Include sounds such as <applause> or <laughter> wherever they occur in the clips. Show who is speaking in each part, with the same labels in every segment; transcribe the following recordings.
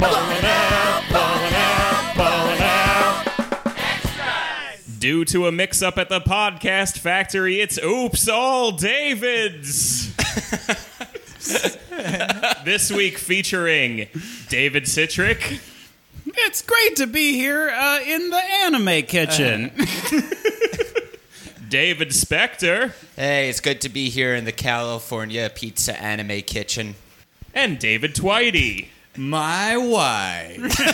Speaker 1: Ballin' out, ballin' out, ballin' out. Due to a mix up at the podcast factory, it's Oops All Davids. <laughs> this week featuring David Citrick,
Speaker 2: It's great to be here uh, in the anime kitchen.
Speaker 1: David Spector,
Speaker 3: Hey, it's good to be here in the California Pizza Anime Kitchen.
Speaker 1: and David Twitey.
Speaker 4: My wife. <laughs>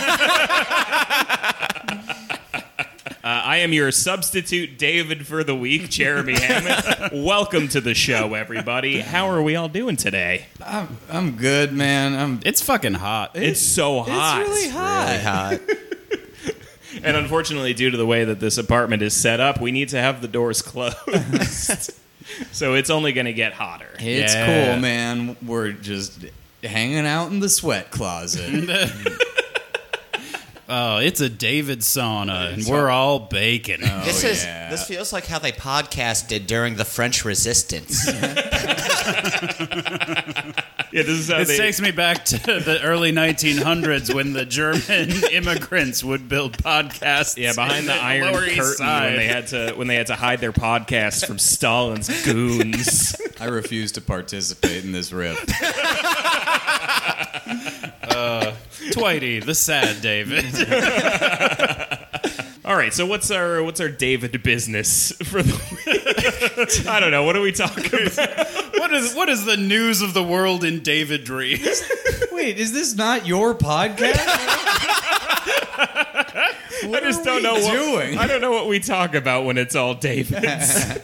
Speaker 1: Uh, I am your substitute David for the week, Jeremy <laughs> Hammond. Welcome to the show, everybody. How are we all doing today?
Speaker 4: I'm, I'm good, man. I'm.
Speaker 2: it's fucking hot.
Speaker 1: It's so hot.
Speaker 4: It's really hot.
Speaker 3: Really <laughs> hot.
Speaker 1: And unfortunately, due to the way that this apartment is set up, we need to have the doors closed. so it's only going to get hotter.
Speaker 4: It's
Speaker 2: Yeah.
Speaker 4: cool, man. We're just hanging out in the sweat closet. <laughs>
Speaker 2: Oh, it's a David sauna, and we're all baking.
Speaker 3: Oh, this
Speaker 4: Oh,
Speaker 3: is
Speaker 4: yeah.
Speaker 3: this feels like how they podcasted during the French Resistance. <laughs>
Speaker 1: Yeah, this is how
Speaker 2: This
Speaker 1: they.
Speaker 2: takes me back to the early 1900s when the German <laughs> immigrants would build podcasts.
Speaker 1: yeah, behind
Speaker 2: in
Speaker 1: the Iron
Speaker 2: Lower East
Speaker 1: Curtain
Speaker 2: Side.
Speaker 1: when they had to when they had to hide their podcasts from Stalin's goons. <laughs>
Speaker 4: I refuse to participate in this riff. <laughs>
Speaker 2: Twitey, the sad David. <laughs>
Speaker 1: All right, so what's our what's our David business for the week? <laughs> I don't know. What do we talk about?
Speaker 2: what is what is the news of the world in David Dreams?
Speaker 4: Wait, is this not your podcast?
Speaker 1: I just
Speaker 4: are
Speaker 1: don't
Speaker 4: we
Speaker 1: know what
Speaker 4: doing?
Speaker 1: I don't know what we talk about when it's all David's.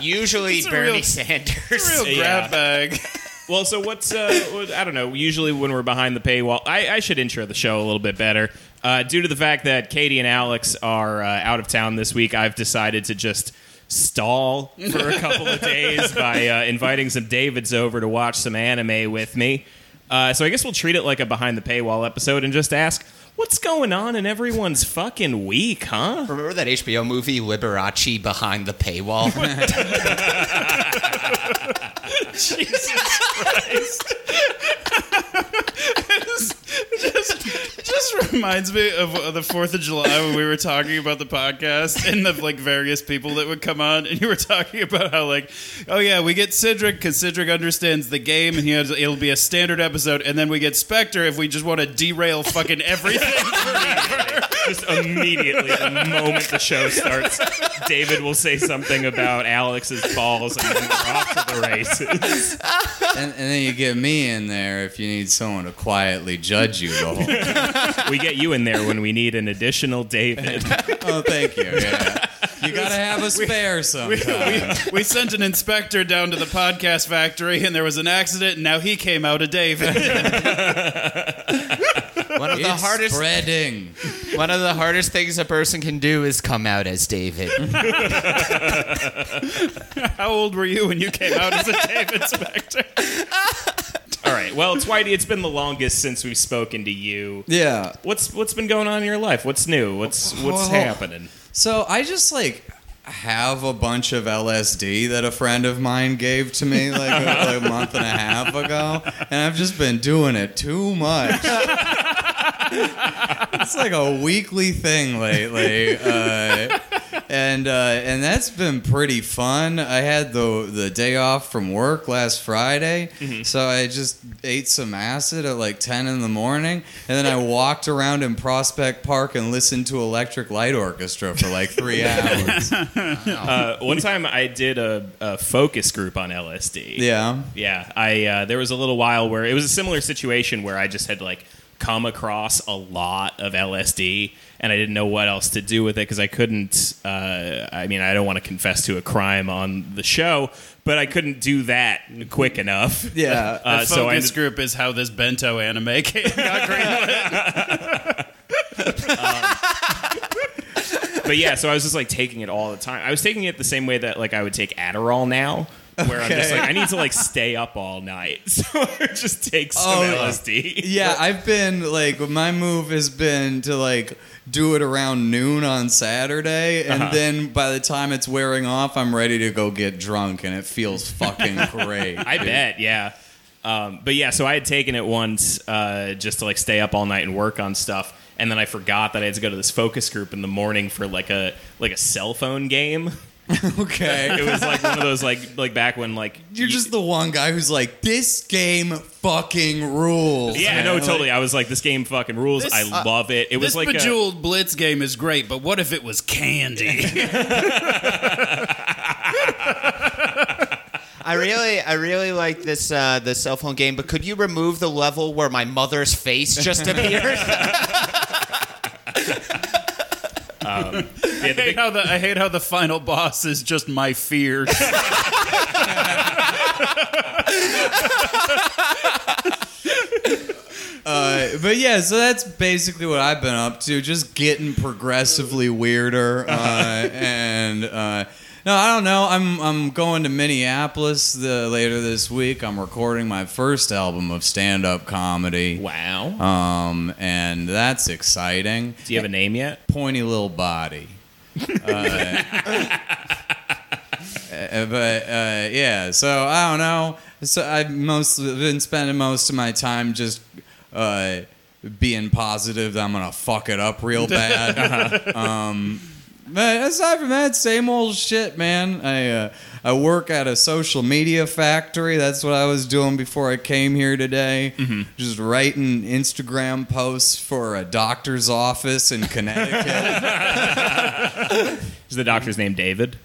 Speaker 3: Usually
Speaker 2: a
Speaker 3: Bernie
Speaker 2: real-
Speaker 3: Sanders.
Speaker 2: Real
Speaker 1: Yeah.
Speaker 2: grab bag.
Speaker 1: Well, so what's uh, what- I don't know. Usually when we're behind the paywall, I, I should intro the show a little bit better. Uh, due to the fact that Katie and Alex are uh, out of town this week, I've decided to just stall for a couple of days <laughs> by uh, inviting some Davids over to watch some anime with me. Uh, so I guess we'll treat it like a behind the paywall episode and just ask. What's going on in everyone's fucking week, huh?
Speaker 3: Remember that HBO movie Liberace behind the paywall? <laughs> <laughs> <laughs>
Speaker 2: just reminds me of uh, the Fourth of July when we were talking about the podcast and the like various people that would come on, and you were talking about how like, oh yeah, we get Cedric because Cedric understands the game, and he has, it'll be a standard episode, and then we get Spector if we just want to derail fucking everything. <laughs>
Speaker 1: just immediately the moment the show starts, David will say something about Alex's balls and then we're off to the races.
Speaker 4: and, and then you get me in there if you need someone to quietly judge you the whole time. <laughs>
Speaker 1: We get you in there when we need an additional David. <laughs>
Speaker 4: Oh, thank you. Yeah. You gotta have a spare sometime.
Speaker 2: we sent an inspector down to the podcast factory, and there was an accident, and now he came out of David. <laughs>
Speaker 3: one of the
Speaker 4: It's
Speaker 3: hardest
Speaker 4: spreading. <laughs>
Speaker 3: one of the hardest things a person can do is come out as David. <laughs>
Speaker 2: how old were you when you came out as a David Spector?
Speaker 1: All right. Well, Twitey, it's been the longest since we've spoken to you.
Speaker 4: Yeah.
Speaker 1: What's what's been going on in your life? What's new? What's what's
Speaker 4: Well-
Speaker 1: happening?
Speaker 4: So I just like have a bunch of LSD that a friend of mine gave to me like a, like a month and a half ago, and I've just been doing it too much. <laughs> <laughs> it's like a weekly thing lately, uh, and uh, and that's been pretty fun. I had the the day off from work last Friday, so I just ate some acid at like ten in the morning, and then I walked around in Prospect Park and listened to Electric Light Orchestra for like three <laughs> hours.
Speaker 1: Uh, one time I did a, a focus group on LSD.
Speaker 4: yeah.
Speaker 1: Yeah, I uh, there was a little while where it was a similar situation where I just had like come across a lot of LSD and I didn't know what else to do with it because I couldn't. Uh, I mean, I don't want to confess to a crime on the show, but I couldn't do that quick enough. <laughs>
Speaker 4: Yeah.
Speaker 1: Uh,
Speaker 2: the
Speaker 1: so I
Speaker 2: focus group is how this bento anime <laughs> came, got <laughs> greenlit.
Speaker 1: but yeah, so I was just like taking it all the time. I was taking it the same way that like I would take Adderall now. Where I'm just like, I need to like stay up all night, <laughs> so I just take some
Speaker 4: Oh,
Speaker 1: LSD.
Speaker 4: Yeah, I've been like my move has been to like do it around noon on Saturday, and
Speaker 1: Uh-huh.
Speaker 4: then by the time it's wearing off, I'm ready to go get drunk, and it feels <laughs> fucking great.
Speaker 1: I bet, yeah. Um, but yeah, so I had taken it once uh, just to like stay up all night and work on stuff, and then I forgot that I had to go to this focus group in the morning for like a like a cell phone game. <laughs> <laughs>
Speaker 4: Okay.
Speaker 1: It was like one of those like like back when like
Speaker 4: You're
Speaker 1: you-
Speaker 4: just the one guy who's like, this game fucking rules.
Speaker 1: yeah
Speaker 4: man."
Speaker 1: no
Speaker 4: Like,
Speaker 1: totally. I was like this game fucking rules.
Speaker 2: This-
Speaker 1: I
Speaker 2: uh,
Speaker 1: love it. It was
Speaker 2: this
Speaker 1: like a,
Speaker 2: Bejeweled Blitz game is great, but what if it was candy? <laughs>
Speaker 3: I really, I really like this uh, the cell phone game. But could you remove the level where my mother's face just appeared? <laughs>
Speaker 1: yeah, the
Speaker 2: I hate
Speaker 1: big-
Speaker 2: how the I hate how the final boss is just my fears. <laughs>
Speaker 4: Uh, but yeah, so that's basically what I've been up to, just getting progressively weirder. Uh, <laughs> and uh, no, I don't know. I'm I'm going to Minneapolis the, later this week. I'm recording my first album of stand up comedy.
Speaker 1: wow.
Speaker 4: Um, and that's exciting.
Speaker 1: Do you have a name yet?
Speaker 4: Pointy little body. Uh, <laughs> uh, but uh, yeah, so I don't know. So I've mostly been spending most of my time just uh, being positive that I'm gonna fuck it up real <laughs> bad. um, but aside from that, same old shit, man. I uh, I work at a social media factory. That's what I was doing before I came here today. Just writing Instagram posts for a doctor's office in Connecticut. <laughs>
Speaker 1: Is the doctor's name David?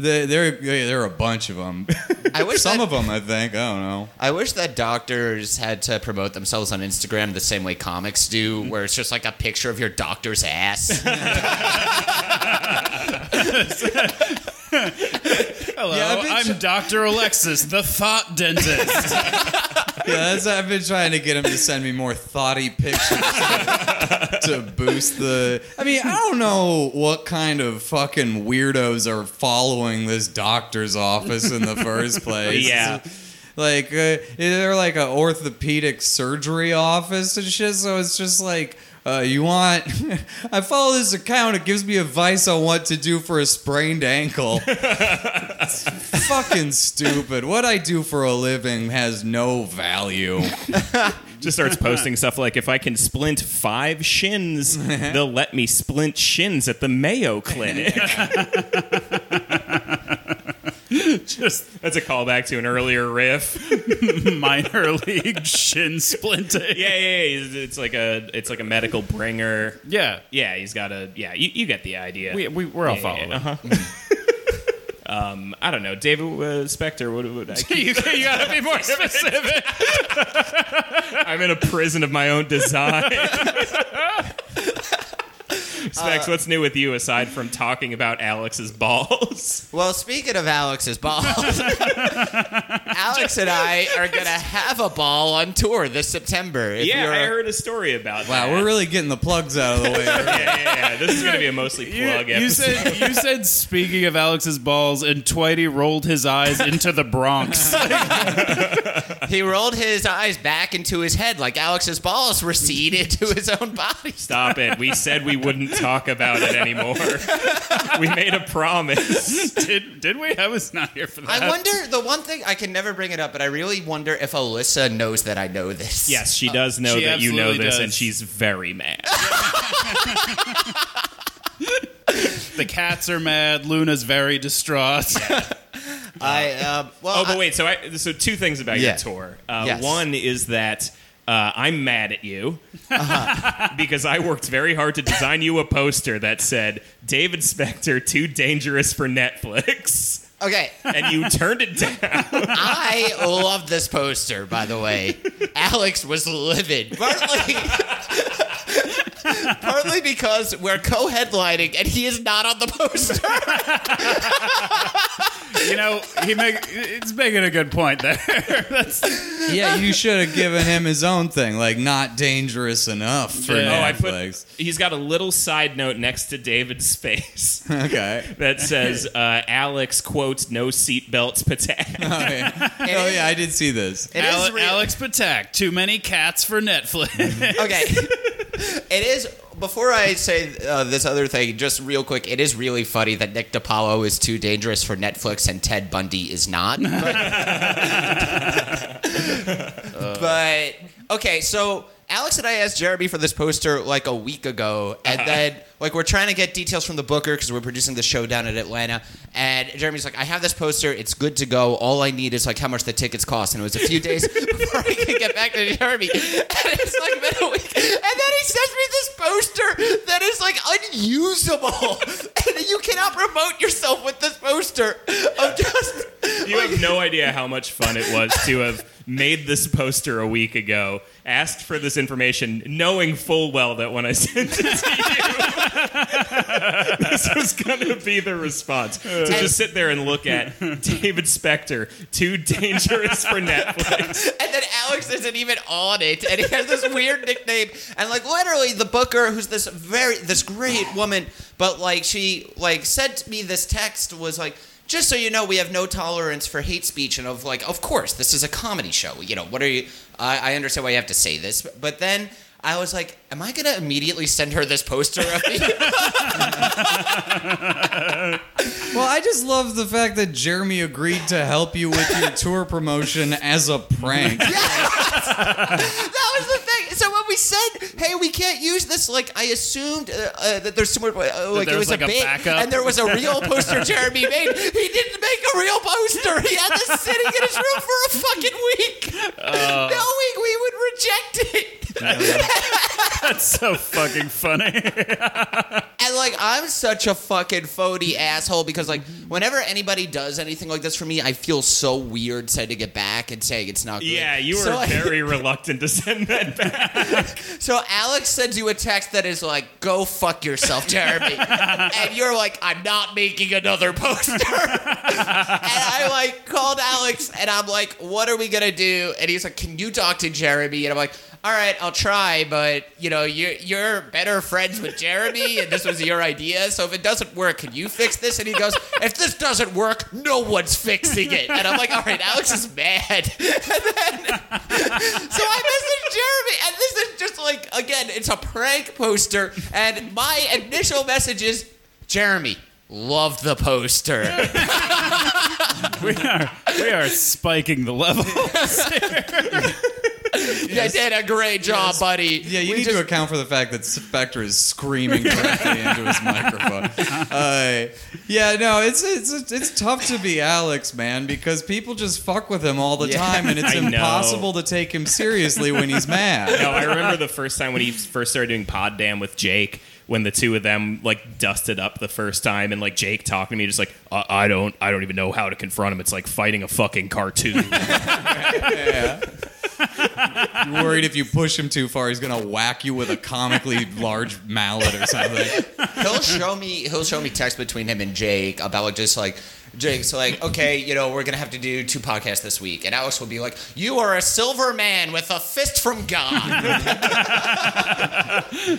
Speaker 4: There, there, there are a bunch of them. <laughs>
Speaker 3: I wish
Speaker 4: Some
Speaker 3: that-
Speaker 4: of them, I think. I don't know.
Speaker 3: I wish that doctors had to promote themselves on Instagram the same way comics do, where it's just like a picture of your doctor's ass. <laughs> <laughs>
Speaker 2: Hello,
Speaker 4: Yeah, I've been
Speaker 2: I'm Dr. Alexis, the thought dentist. <laughs>
Speaker 4: Yeah, that's, I've been trying to get him to send me more thoughty pictures to, to boost the. I mean, I don't know what kind of fucking weirdos are following this doctor's office in the first <laughs> place.
Speaker 1: Yeah.
Speaker 4: Like, uh, they're like an orthopedic surgery office and shit, so it's just like. Uh, you want? <laughs> I follow this account. It gives me advice on what to do for a sprained ankle. <laughs> Fucking stupid. What I do for a living has no value. <laughs>
Speaker 1: Just starts posting stuff like, if I can splint five shins, they'll let me splint shins at the Mayo Clinic. <laughs>
Speaker 2: Just
Speaker 1: That's a callback to an earlier riff. <laughs>
Speaker 2: minor league shin splinting.
Speaker 1: Yeah, yeah, yeah. It's like a, it's like a medical bringer.
Speaker 2: Yeah.
Speaker 1: Yeah, he's got a. Yeah, you, you get the idea.
Speaker 2: We, we, we're all
Speaker 1: Yeah,
Speaker 2: following.
Speaker 1: yeah, uh-huh. <laughs> um, I don't know, David uh, Spector. What would I?
Speaker 2: you, you gotta be more specific.
Speaker 1: I'm in a prison of my own design. <laughs> Specs, what's new with you aside from talking about Alex's balls? <laughs>
Speaker 3: well, speaking of Alex's balls, <laughs> Alex and I are going to have a ball on tour this September. If
Speaker 1: yeah,
Speaker 3: you're-
Speaker 1: I heard a story about
Speaker 4: Wow,
Speaker 1: that.
Speaker 4: we're really getting the plugs out of the way.
Speaker 1: yeah, yeah, yeah. This is going to be a mostly plug
Speaker 2: You, you said you said speaking of Alex's balls, and Twitey rolled his eyes into the Bronx.
Speaker 3: He rolled his eyes back into his head like Alex's balls receded to his own body.
Speaker 1: Stop it. We said we wouldn't talk about it anymore. we made a promise.
Speaker 2: did did we? I was not here for that.
Speaker 3: I wonder, the one thing, I can never bring it up, but I really wonder if Alyssa knows that I know this.
Speaker 1: Yes, she does know
Speaker 2: She
Speaker 1: that you know
Speaker 2: absolutely
Speaker 1: this,
Speaker 2: does.
Speaker 1: and she's very mad.
Speaker 2: the cats are mad. Luna's very distraught. <laughs>
Speaker 3: I, uh, well,
Speaker 1: Oh, but
Speaker 3: I-
Speaker 1: wait. So, I, so two things about
Speaker 3: Yeah.
Speaker 1: your tour. Uh,
Speaker 3: Yes.
Speaker 1: One is that uh, I'm mad at you
Speaker 3: Uh-huh. <laughs>
Speaker 1: because I worked very hard to design you a poster that said "David Spector too dangerous for Netflix,"
Speaker 3: okay.
Speaker 1: and you turned it down.
Speaker 3: I love this poster, by the way. <laughs> Alex was livid. Partly, <laughs> partly because we're co headlining and he is not on the poster. <laughs>
Speaker 2: you know, he make it's making a good point there. <laughs> That's
Speaker 4: yeah, you should have given him his own thing, like not dangerous enough for
Speaker 2: Yeah.
Speaker 1: Oh, I put.
Speaker 4: Netflix.
Speaker 1: He's got a little side note next to David's face
Speaker 4: okay.
Speaker 1: that says uh, "Alex quotes no seatbelts patak."
Speaker 4: Oh yeah. oh yeah, I did see this.
Speaker 3: It is
Speaker 2: Ale-
Speaker 3: real-
Speaker 2: Alex Patak. Too many cats for Netflix.
Speaker 3: okay. It is. Before I say uh, this other thing, just real quick, it is really funny that Nick DiPaolo is too dangerous for Netflix and Ted Bundy is not. But, <laughs> But okay, so Alex and I asked Jeremy for this poster like a week ago, and <laughs> then like we're trying to get details from the booker because we're producing the show down in Atlanta. And Jeremy's like, "I have this poster; it's good to go. All I need is like how much the tickets cost." And it was a few days <laughs> before I could get back to Jeremy, and it's like been a week. And then he sends me this poster that is like unusable, <laughs> and you cannot promote yourself with this poster of just.
Speaker 1: You have no idea how much fun it was to have made this poster a week ago, asked for this information, knowing full well that when I sent it to you, <laughs> this was going to be the response. To just sit there and look at <laughs> David Spector, too dangerous for Netflix. <laughs>
Speaker 3: And then Alex isn't even on it, and he has this weird nickname. And like literally, the booker, who's this very this great woman, but like she like sent me this text was like. Just so you know, we have no tolerance for hate speech, and of like, of course, this is a comedy show. You know, what are you? I, I understand why you have to say this, but then I was like, am I gonna immediately send her this poster of me? <laughs>
Speaker 4: Well, I just love the fact that Jeremy agreed to help you with your tour promotion as a prank. <laughs>
Speaker 3: that was the thing. So when we said, "Hey, we can't use this," like I assumed uh, uh, that there's somewhere uh, like
Speaker 2: there
Speaker 3: it
Speaker 2: was,
Speaker 3: was,
Speaker 2: like,
Speaker 3: a
Speaker 2: a
Speaker 3: bit,
Speaker 2: backup.
Speaker 3: and there was a real poster Jeremy made. He didn't make a real poster. He had this sitting in his room for a fucking week,
Speaker 2: Uh. <laughs>
Speaker 3: knowing we would reject it. <laughs>
Speaker 2: That's so fucking funny. <laughs>
Speaker 3: And like I'm such a fucking phony asshole because like whenever anybody does anything like this for me, I feel so weird saying to get back and saying it's not good.
Speaker 1: Yeah, you were
Speaker 3: So I- <laughs>
Speaker 1: very reluctant to send that back.
Speaker 3: So Alex sends you a text that is like, "Go fuck yourself, Jeremy," and you're like, "I'm not making another poster." and I like called Alex, and I'm like, "What are we gonna do?" And he's like, "Can you talk to Jeremy?" And I'm like, "All right, I'll try, but you know, you're you're better friends with Jeremy, and this was your idea. So if it doesn't work, can you fix this?" And he goes, "If this doesn't work, no one's fixing it." And I'm like, "All right, Alex is mad." <laughs> And then, So I messaged Jeremy, and this is just like again, it's a prank poster, and my initial message is Jeremy. Love the poster. <laughs>
Speaker 2: we are we are spiking the <laughs> level.
Speaker 3: You did a great job, buddy.
Speaker 4: Yeah, you
Speaker 3: We
Speaker 4: need
Speaker 3: just-
Speaker 4: to account for the fact that Spector is screaming directly into his microphone. <laughs> Uh, yeah, no, it's it's it's tough to be Alex, man, because people just fuck with him all the
Speaker 3: Yeah.
Speaker 4: time, and it's
Speaker 1: I know.
Speaker 4: impossible to take him seriously when he's mad.
Speaker 1: No, I remember the first time when he first started doing Pod Damn with Jake. When the two of them like dusted up the first time, and like Jake talking to me, just like I, I don't, I don't even know how to confront him. It's like fighting a fucking cartoon. <laughs>
Speaker 4: You're worried if you push him too far, he's gonna whack you with a comically large mallet or something.
Speaker 3: he'll show me he'll show me text between him and Jake about just like Jake's like, okay, you know, we're gonna have to do two podcasts this week, and Alex will be like, "You are a silver man with a fist from God." <laughs>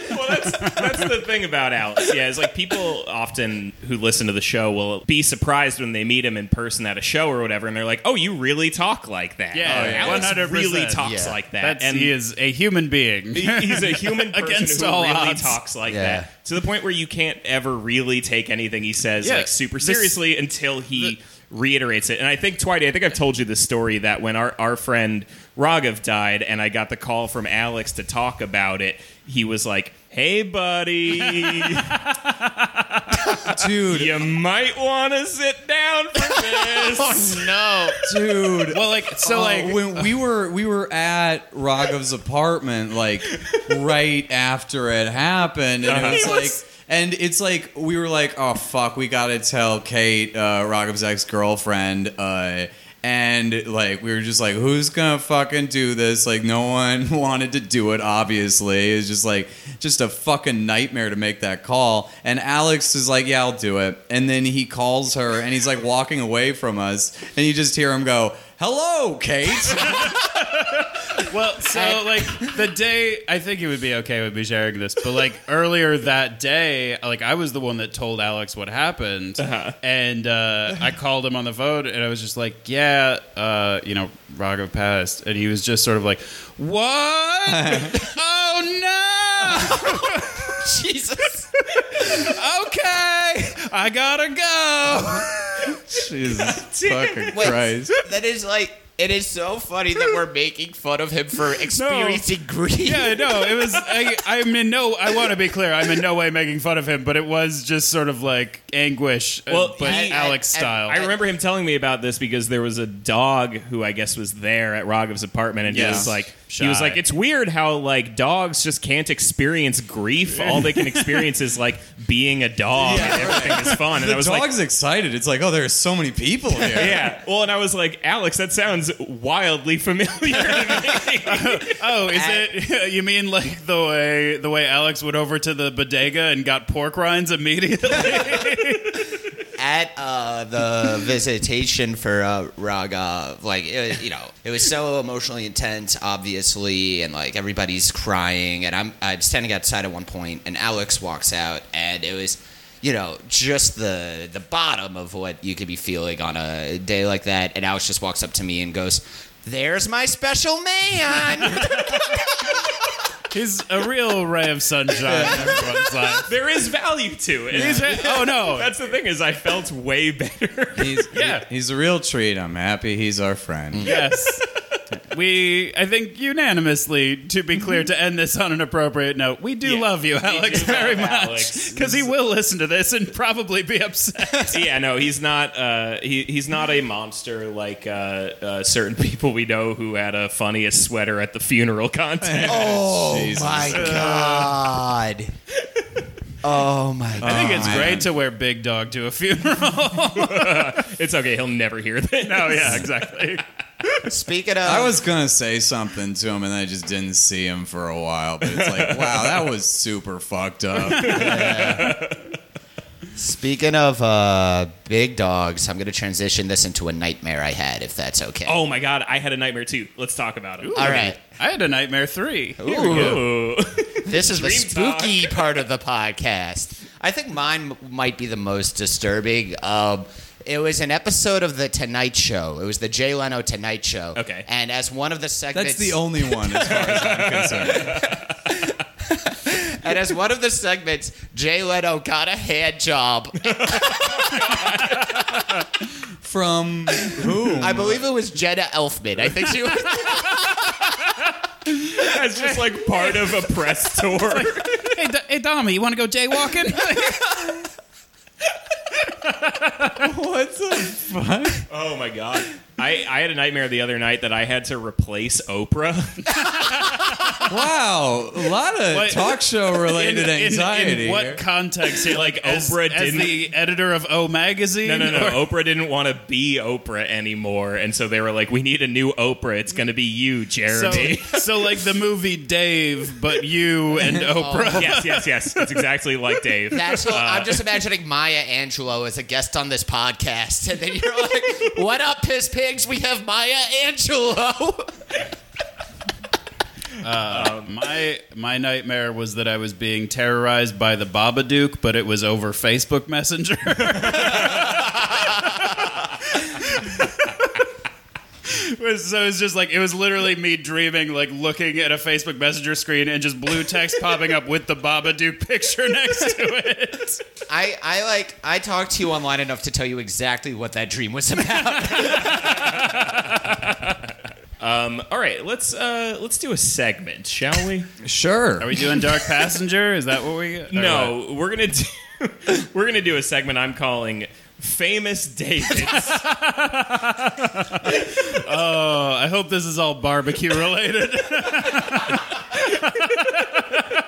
Speaker 1: well, that's that's the thing about Alex. Yeah, it's like people often who listen to the show will be surprised when they meet him in person at a show or whatever, and they're like, "Oh, you really talk like that?
Speaker 2: Yeah,
Speaker 1: oh,
Speaker 2: yeah.
Speaker 1: Alex
Speaker 2: 100%.
Speaker 1: really talks
Speaker 3: Yeah.
Speaker 1: like that."
Speaker 2: That's
Speaker 1: and
Speaker 2: he is a human being.
Speaker 1: he's a human <laughs> person
Speaker 2: Against
Speaker 1: who
Speaker 2: all
Speaker 1: really
Speaker 2: odds.
Speaker 1: talks like
Speaker 3: Yeah.
Speaker 1: that to the point where you can't ever really take anything he says
Speaker 2: Yeah,
Speaker 1: like super
Speaker 2: this-
Speaker 1: seriously until he reiterates it. And I think Twitey, I think I've told you the story that when our our friend Raghav died, and I got the call from Alex to talk about it, he was like. Hey, buddy. <laughs>
Speaker 4: Dude,
Speaker 1: you might want to sit down for <laughs> this.
Speaker 3: no.
Speaker 4: dude.
Speaker 2: well, like so,
Speaker 4: Uh,
Speaker 2: like
Speaker 4: when we were we were at Raghav's apartment, like right after it happened, and it was like.
Speaker 1: was-
Speaker 4: And it's like we were like, oh fuck, we gotta tell Kate, uh, Raghav's ex girlfriend, uh, and like we were just like, who's gonna fucking do this? Like no one <laughs> wanted to do it. Obviously, it's just like just a fucking nightmare to make that call. And Alex is like, yeah, I'll do it. And then he calls her, and he's like walking away from us, and you just hear him go, "Hello, Kate." <laughs>
Speaker 2: Well, so like the day, I think it would be okay with me sharing this, but like earlier that day, like I was the one that told Alex what happened, and uh, I called him on the phone, and I was just like, "Yeah, uh, you know, Raghav passed," and he was just sort of like, "What? <laughs> oh no! <laughs>
Speaker 3: Jesus.
Speaker 2: Okay, I gotta go."
Speaker 4: Jesus <laughs> fucking
Speaker 3: Wait,
Speaker 4: Christ.
Speaker 3: that is like It is so funny that we're making fun of him for <laughs> experiencing grief.
Speaker 2: Yeah, no, it was. I, I'm in no. I want to be clear. I'm in no way making fun of him, but it was just sort of like anguish, uh,
Speaker 1: Well,
Speaker 2: but
Speaker 1: he-
Speaker 2: Alex
Speaker 3: and-
Speaker 2: style.
Speaker 1: I remember him telling me about this because there was a dog who I guess was there at Raghav's apartment, and he
Speaker 2: Yeah.
Speaker 1: was like, he was like, it's weird how like dogs just can't experience grief. All they can <laughs> experience is like being a dog, and everything is fun. And
Speaker 4: The
Speaker 1: I was
Speaker 4: dog's
Speaker 1: like.
Speaker 4: excited. It's like, oh, there are so many people here. <laughs>
Speaker 1: Yeah. Well, and I was like, Alex, that sounds wildly familiar to me. <laughs>
Speaker 2: Oh, oh, is
Speaker 3: At-
Speaker 2: it? You mean like the way the way Alex went over to the bodega and got pork rinds immediately?
Speaker 3: At uh, the visitation for uh, Raga, like it, you know, it was so emotionally intense, obviously, and like everybody's crying, and I'm I'm standing outside at one point, and Alex walks out, and it was. You know, just the the bottom of what you could be feeling on a day like that, and Alex just walks up to me and goes, "There's my special man." <laughs>
Speaker 2: He's a real ray of sunshine in everyone's life.
Speaker 1: there is value to it.
Speaker 2: He's a- oh no, <laughs>
Speaker 1: That's the thing is, I felt way better.
Speaker 4: He's,
Speaker 2: Yeah.
Speaker 4: he's a real treat. I'm happy he's our friend.
Speaker 2: yes. We, I think, unanimously, to be clear, to end this on an appropriate note, we do
Speaker 1: Yeah.
Speaker 2: love you, Alex,
Speaker 1: do
Speaker 2: very much,
Speaker 1: Alex.
Speaker 2: because he will listen to this and probably be upset.
Speaker 1: yeah, no, he's not. Uh, he he's not a monster like uh, uh, certain people we know who had a funniest sweater at the funeral contest.
Speaker 3: oh <laughs>
Speaker 4: Jesus.
Speaker 3: my god! Oh my god!
Speaker 2: I think it's
Speaker 4: man.
Speaker 2: great to wear Big Dog to a funeral. <laughs>
Speaker 1: It's okay. He'll never hear that. <laughs>
Speaker 2: No, yeah, exactly.
Speaker 3: Speaking of,
Speaker 4: I was gonna say something to him, and I just didn't see him for a while. But it's like, wow, that was super fucked up. <laughs>
Speaker 3: Speaking of uh, big dogs, I'm going to transition this into a nightmare I had, if that's okay.
Speaker 1: Oh my god, I had a nightmare too. Let's talk about it.
Speaker 3: All right.
Speaker 2: I had a nightmare three.
Speaker 1: Ooh. <laughs>
Speaker 3: This is the
Speaker 1: Dream
Speaker 3: spooky part of the podcast. I think mine m- might be the most disturbing. Um, it was an episode of The Tonight Show. It was the Jay Leno Tonight Show.
Speaker 1: Okay.
Speaker 3: And as one of the segments.
Speaker 4: That's the only one, as far as I'm concerned. <laughs>
Speaker 3: And as one of the segments, Jay Leno got a hand job.
Speaker 4: From whom?
Speaker 3: I believe it was Jenna Elfman. I think she was.
Speaker 1: That's just like part of a press tour.
Speaker 2: Hey, D- hey, Dami, you want to go jaywalking? <laughs> <laughs>
Speaker 4: what the fuck?
Speaker 1: oh my god. I, I had a nightmare the other night that I had to replace Oprah. <laughs>
Speaker 4: Wow, a lot of
Speaker 2: What-
Speaker 4: talk show related
Speaker 2: in, in-
Speaker 4: anxiety.
Speaker 2: in what
Speaker 4: here.
Speaker 2: context here? Like <laughs> as,
Speaker 1: Oprah
Speaker 2: as
Speaker 1: didn't-
Speaker 2: the editor of O Magazine?
Speaker 1: No, no, no.
Speaker 2: Or-
Speaker 1: Oprah didn't want to be Oprah anymore, and so they were like, "We need a new Oprah. It's going to be you,
Speaker 2: So,
Speaker 1: Jeremy."
Speaker 2: so like the movie Dave, but you and <laughs> oh. Oprah.
Speaker 1: yes, yes, yes. It's exactly like Dave.
Speaker 3: That's what, I'm uh, just imagining Maya Angelou as a guest on this podcast, and then you're like, "What up, piss piss We have Maya Angelou." <laughs>
Speaker 2: Uh, my my nightmare was that I was being terrorized by the Babadook, but it was over Facebook Messenger. <laughs> so it was just like it was literally me dreaming, like looking at a Facebook Messenger screen and just blue text popping up with the Babadook picture next to it.
Speaker 3: I, I like I talked to you online enough to tell you exactly what that dream was about. <laughs>
Speaker 1: Um, all right, let's uh, let's do a segment, shall we?
Speaker 4: Sure.
Speaker 2: Are we doing Dark Passenger? Is that what we? or
Speaker 1: No, we're gonna do <laughs> we're gonna do a segment I'm calling "Famous Davids." <laughs> <laughs>
Speaker 2: Oh, I hope this is all barbecue related.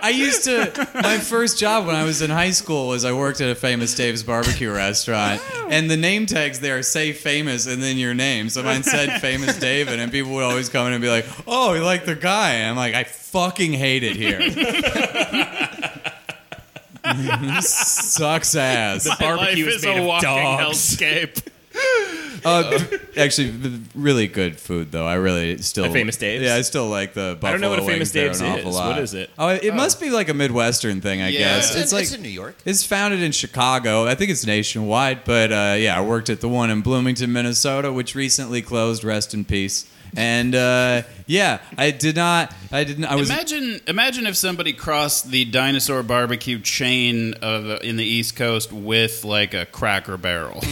Speaker 4: I used to. My first job when I was in high school was I worked at a famous Dave's barbecue restaurant, oh. and the name tags there say famous and then your name. So mine said famous David, and people would always come in and be like, "Oh, you like the guy?" And I'm like, "I fucking hate it here." <laughs> This sucks ass.
Speaker 1: The
Speaker 2: My
Speaker 1: barbecue
Speaker 2: life
Speaker 1: is
Speaker 2: is
Speaker 1: made
Speaker 2: a
Speaker 1: of
Speaker 2: walking
Speaker 1: dogs.
Speaker 2: hellscape. <laughs>
Speaker 4: Uh, actually, really good food though. I really still
Speaker 1: At Famous Dave's?
Speaker 4: Yeah, I still like the. Buffalo
Speaker 1: I don't know what a Famous Dave's is. What is it?
Speaker 4: Oh, it must be like a Midwestern thing, I
Speaker 2: Yeah.
Speaker 4: guess.
Speaker 2: It's
Speaker 4: It's like
Speaker 3: in New York.
Speaker 4: It's founded in Chicago. I think it's nationwide, but uh, yeah, I worked at the one in Bloomington, Minnesota, which recently closed. Rest in peace. And uh, yeah, I did not. I didn't. I was.
Speaker 2: Imagine, imagine if somebody crossed the dinosaur barbecue chain of in the East Coast with like a Cracker Barrel. <laughs>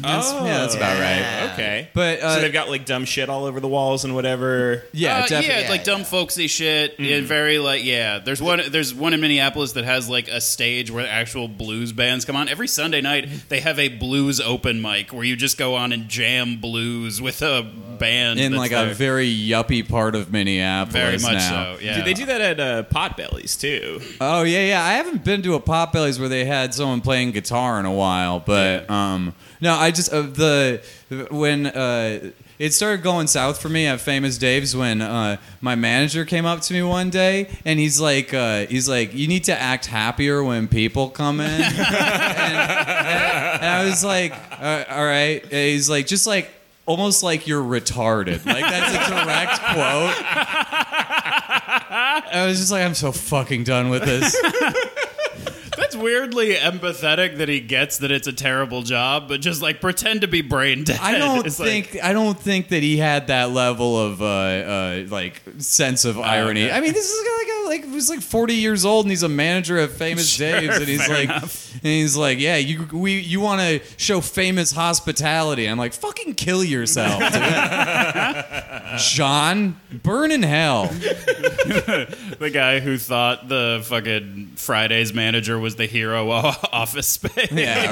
Speaker 4: That's- yeah, that's about right.
Speaker 1: Okay.
Speaker 4: But, uh,
Speaker 1: so they've got like dumb shit all over the walls and whatever.
Speaker 4: Yeah,
Speaker 2: Uh,
Speaker 4: definitely.
Speaker 2: yeah,
Speaker 3: Yeah,
Speaker 2: like dumb
Speaker 3: yeah.
Speaker 2: folksy shit. And very like yeah. There's one. There's one in Minneapolis that has like a stage where actual blues bands come on every Sunday night. They have a blues open mic where you just go on and jam blues with a band
Speaker 4: in
Speaker 2: that's
Speaker 4: like
Speaker 2: there.
Speaker 4: A very yuppie part of Minneapolis.
Speaker 2: very much
Speaker 4: now.
Speaker 2: so. Yeah,
Speaker 1: Dude, they do that at uh, Potbellies too.
Speaker 4: Oh yeah, yeah. I haven't been to a Potbellies where they had someone playing guitar in a while, but um, no, I just uh, the when uh, it started going south for me at Famous Dave's when uh, my manager came up to me one day and he's like, uh, he's like, you need to act happier when people come in, <laughs> and, and I was like, uh, all right. And he's like, just like. Almost like you're retarded. Like that's a direct <laughs> quote. I was just like, I'm so fucking done with this.
Speaker 2: That's weirdly empathetic that he gets that it's a terrible job, but just like pretend to be brain dead.
Speaker 4: I don't
Speaker 2: It's like-
Speaker 4: think I don't think that he had that level of uh, uh, like sense of irony.
Speaker 2: okay.
Speaker 4: I mean, this is like a, like he's like 40 years old and he's a manager of Famous
Speaker 2: Sure,
Speaker 4: Dave's and he's like
Speaker 2: enough.
Speaker 4: and he's like, yeah, you we you want to show famous hospitality. I'm like, fucking kill yourself, dude. <laughs> John, burn in hell. <laughs>
Speaker 2: the guy who thought the fucking Fridays manager was the hero of <laughs> Office Space.
Speaker 4: Yeah,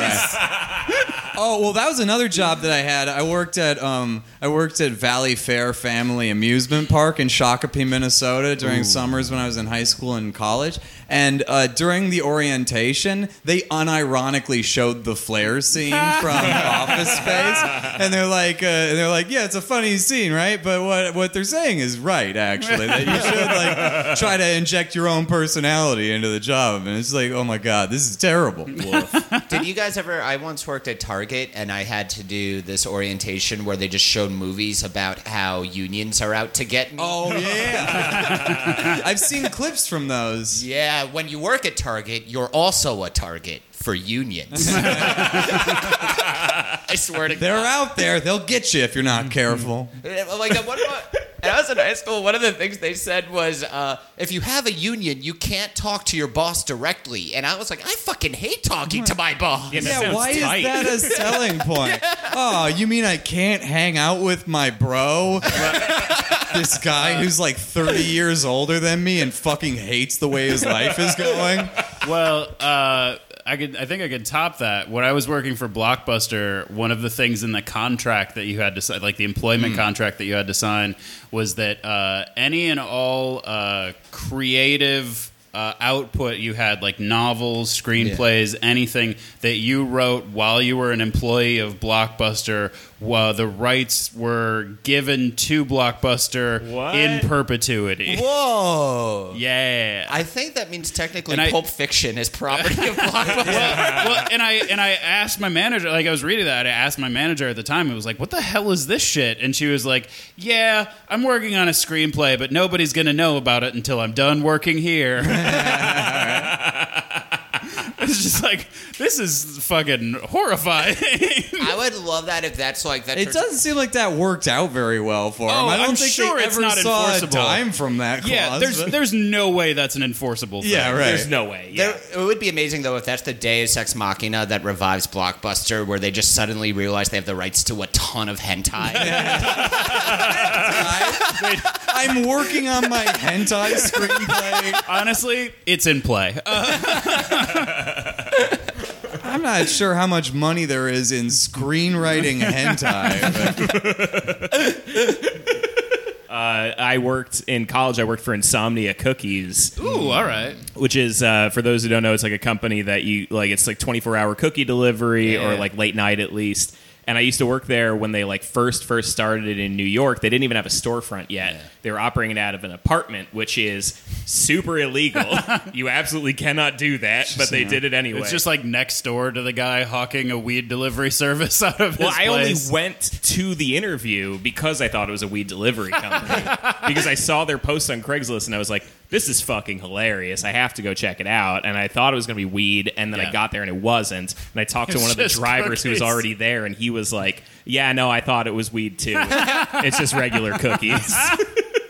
Speaker 4: right. Oh well, that was another job that I had. I worked at um, I worked at Valleyfair Family Amusement Park in Shakopee, Minnesota, during summers when I was in high school and college. And uh, during the orientation, they unironically showed the flare scene <laughs> from Office Space, and they're like, uh, they're like, yeah, it's a funny scene, right? But what what they're saying is right, actually. That you should like try to inject your own personality into the job, and it's like, oh my god, this is terrible.
Speaker 3: Did you guys ever? I once worked at Target and I had to do this orientation where they just showed movies about how unions are out to get me.
Speaker 4: Oh yeah, <laughs> I've seen clips from those.
Speaker 3: Yeah, when you work at Target, you're also a target for unions. <laughs> I swear to
Speaker 4: They're
Speaker 3: God.
Speaker 4: out there. They'll get you if you're not careful. <laughs>
Speaker 3: Like one of my, and I was in high school. One of the things they said was, uh, if you have a union, you can't talk to your boss directly. And I was like, I fucking hate talking to my boss.
Speaker 1: Yeah, that
Speaker 4: Yeah,
Speaker 1: sounds
Speaker 4: why
Speaker 1: tight.
Speaker 4: is that a selling point? <laughs> Oh, you mean I can't hang out with my bro? <laughs> this guy who's like 30 years older than me and fucking hates the way his life is going?
Speaker 2: Well, uh, I could. I think I could top that. When I was working for Blockbuster, one of the things in the contract that you had to sign, like the employment contract that you had to sign, was that uh, any and all uh, creative. Uh, output you had like novels, screenplays, anything that you wrote while you were an employee of Blockbuster, while the rights were given to Blockbuster
Speaker 1: What?
Speaker 2: in perpetuity.
Speaker 3: Whoa.
Speaker 2: Yeah,
Speaker 3: I think that means technically
Speaker 2: And I-
Speaker 3: Pulp Fiction is property of Blockbuster.
Speaker 2: well, and I and I asked my manager, like I was reading that, I asked my manager at the time. It was like, "What the hell is this shit?" And she was like, "Yeah, I'm working on a screenplay, but nobody's gonna know about it until I'm done working here." <laughs> it's just like this is fucking horrifying.
Speaker 3: I would love that if that's like that.
Speaker 4: It doesn't seem like that worked out very well for oh, him.
Speaker 2: Oh,
Speaker 4: I don't
Speaker 2: I'm
Speaker 4: think
Speaker 2: sure
Speaker 4: they
Speaker 2: it's
Speaker 4: ever
Speaker 2: not
Speaker 4: saw a
Speaker 2: enforceable.
Speaker 4: dime from that clause.
Speaker 2: yeah, there's
Speaker 4: but-
Speaker 2: there's no way that's an enforceable thing.
Speaker 4: Yeah, right.
Speaker 1: There's no way. Yeah.
Speaker 3: There, it would be amazing though if that's the Deus Ex Machina that revives Blockbuster, where they just suddenly realize they have the rights to a ton of hentai. <laughs>
Speaker 4: I'm working on my hentai screenplay.
Speaker 2: Honestly, it's in play. <laughs>
Speaker 4: I'm not sure how much money there is in screenwriting hentai. but- <laughs>
Speaker 1: Uh, I worked in college. I worked for Insomnia Cookies,
Speaker 2: Ooh, all right.
Speaker 1: which is uh, for those who don't know, it's like a company that you like. It's like 24 hour cookie delivery or like late night at least. And I used to work there when they like first first started in New York. They didn't even have a storefront yet. They were operating it out of an apartment, which is super illegal. <laughs> you absolutely cannot do that, but they did it anyway.
Speaker 2: It's just like next door to the guy hawking a weed delivery <laughs> service out of his
Speaker 1: Well, I only went to the interview because I thought it was a weed delivery company. <laughs> because I saw their post on Craigslist and I was like, this is fucking hilarious. I have to go check it out. And I thought it was going to be weed. And then I got there and it wasn't. And I talked to
Speaker 2: It's
Speaker 1: one of the
Speaker 2: just
Speaker 1: drivers who was already there and he was like, yeah, no, I thought it was weed too. <laughs> it's just regular cookies.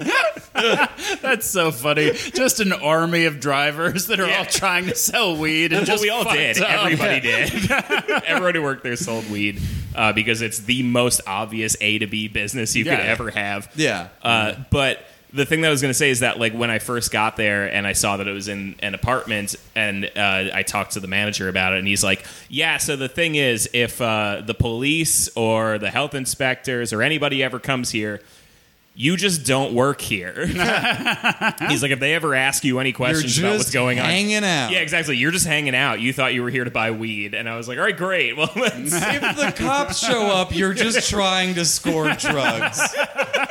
Speaker 1: <laughs>
Speaker 2: That's so funny. Just an army of drivers that are
Speaker 1: Yeah.
Speaker 2: all trying to sell weed and
Speaker 1: well,
Speaker 2: just
Speaker 1: we all did.
Speaker 2: up.
Speaker 1: Everybody did. <laughs> Everyone who worked there sold weed uh, because it's the most obvious A to B business you could ever have.
Speaker 4: Yeah.
Speaker 1: Uh, but the thing that I was going to say is that, like, when I first got there and I saw that it was in an apartment, and uh, I talked to the manager about it, and he's like, "Yeah, so the thing is, if uh, the police or the health inspectors or anybody ever comes here." You just don't work here. <laughs> He's like, if they ever ask you any questions about what's going on,
Speaker 4: hanging out.
Speaker 1: yeah, exactly. You're just hanging out. You thought you were here to buy weed, and I was like, all right, great. Well, let's
Speaker 4: If the cops show up, you're just trying to score drugs. <laughs>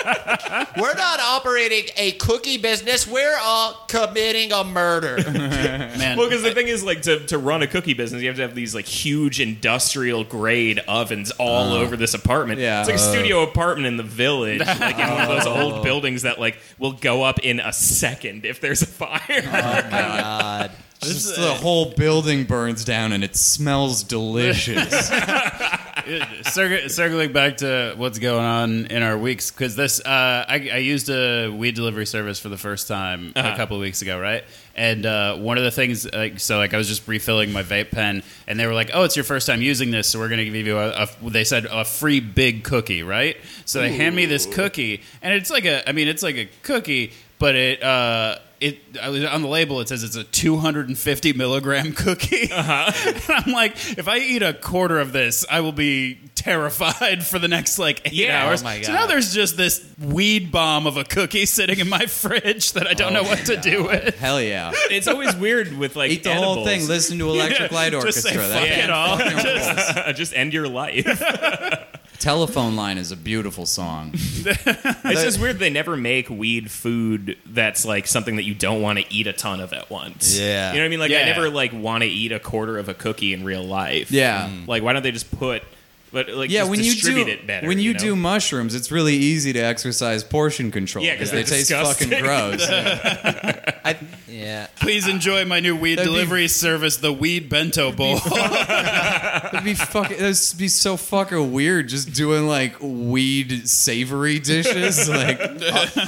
Speaker 4: <laughs>
Speaker 3: We're not operating a cookie business. We're uh, committing a murder. <laughs>
Speaker 2: Man,
Speaker 1: Well, because the thing is, like, to, to run a cookie business, you have to have these like huge industrial grade ovens all over this apartment.
Speaker 4: yeah.
Speaker 1: it's like a
Speaker 4: Uh.
Speaker 1: studio apartment in the village, like in one of those old buildings that like will go up in a second if there's a fire.
Speaker 3: Oh my god.
Speaker 4: Just the whole building burns down and it smells delicious. <laughs> <laughs>
Speaker 2: Circ- circling back to what's going on in our weeks because this uh, I, I used a weed delivery service for the first time a
Speaker 1: Uh-huh.
Speaker 2: couple of weeks ago right? And uh, one of the things like so like i was just refilling my vape pen and they were like oh it's your first time using this so we're going to give you a, a they said a free big cookie right? So they hand me this cookie and it's like a i mean it's like a cookie but it uh it on the label it says it's a 250 milligram cookie <laughs> uh-huh. <laughs> i'm like if i eat a quarter of this i will be terrified <laughs> for the next like eight
Speaker 1: Yeah.
Speaker 2: hours
Speaker 3: Oh my
Speaker 2: so now there's just this weed bomb of a cookie sitting in my fridge that i don't know what to do with
Speaker 4: Hell yeah.
Speaker 1: it's always weird with like
Speaker 4: Eat the whole thing, listen to Electric Light
Speaker 2: just say
Speaker 4: Orchestra.
Speaker 2: fuck
Speaker 4: That
Speaker 2: it all
Speaker 1: Uh, just end your life.
Speaker 4: Telephone line is a beautiful song. <laughs>
Speaker 1: It's just weird they never make weed food that's like something that you don't want to eat a ton of at once.
Speaker 3: Yeah.
Speaker 1: You know what I mean? Like I
Speaker 2: Yeah.
Speaker 1: never like want to eat a quarter of a cookie in real life.
Speaker 4: Yeah. Mm.
Speaker 1: Like why don't they just put but like
Speaker 4: Yeah,
Speaker 1: just
Speaker 4: when you do
Speaker 1: it better.
Speaker 4: when you,
Speaker 1: know?
Speaker 4: do mushrooms, it's really easy to exercise portion control.
Speaker 1: Yeah, 'cause
Speaker 4: they
Speaker 1: they're
Speaker 4: taste
Speaker 1: disgusting.
Speaker 4: fucking <laughs> gross.
Speaker 3: I, yeah.
Speaker 2: please enjoy my new weed
Speaker 4: That'd be-
Speaker 2: delivery service the weed bento bowl
Speaker 4: It'd be fucking. It'd be so fucking weird just doing like weed savory dishes. <laughs> Like,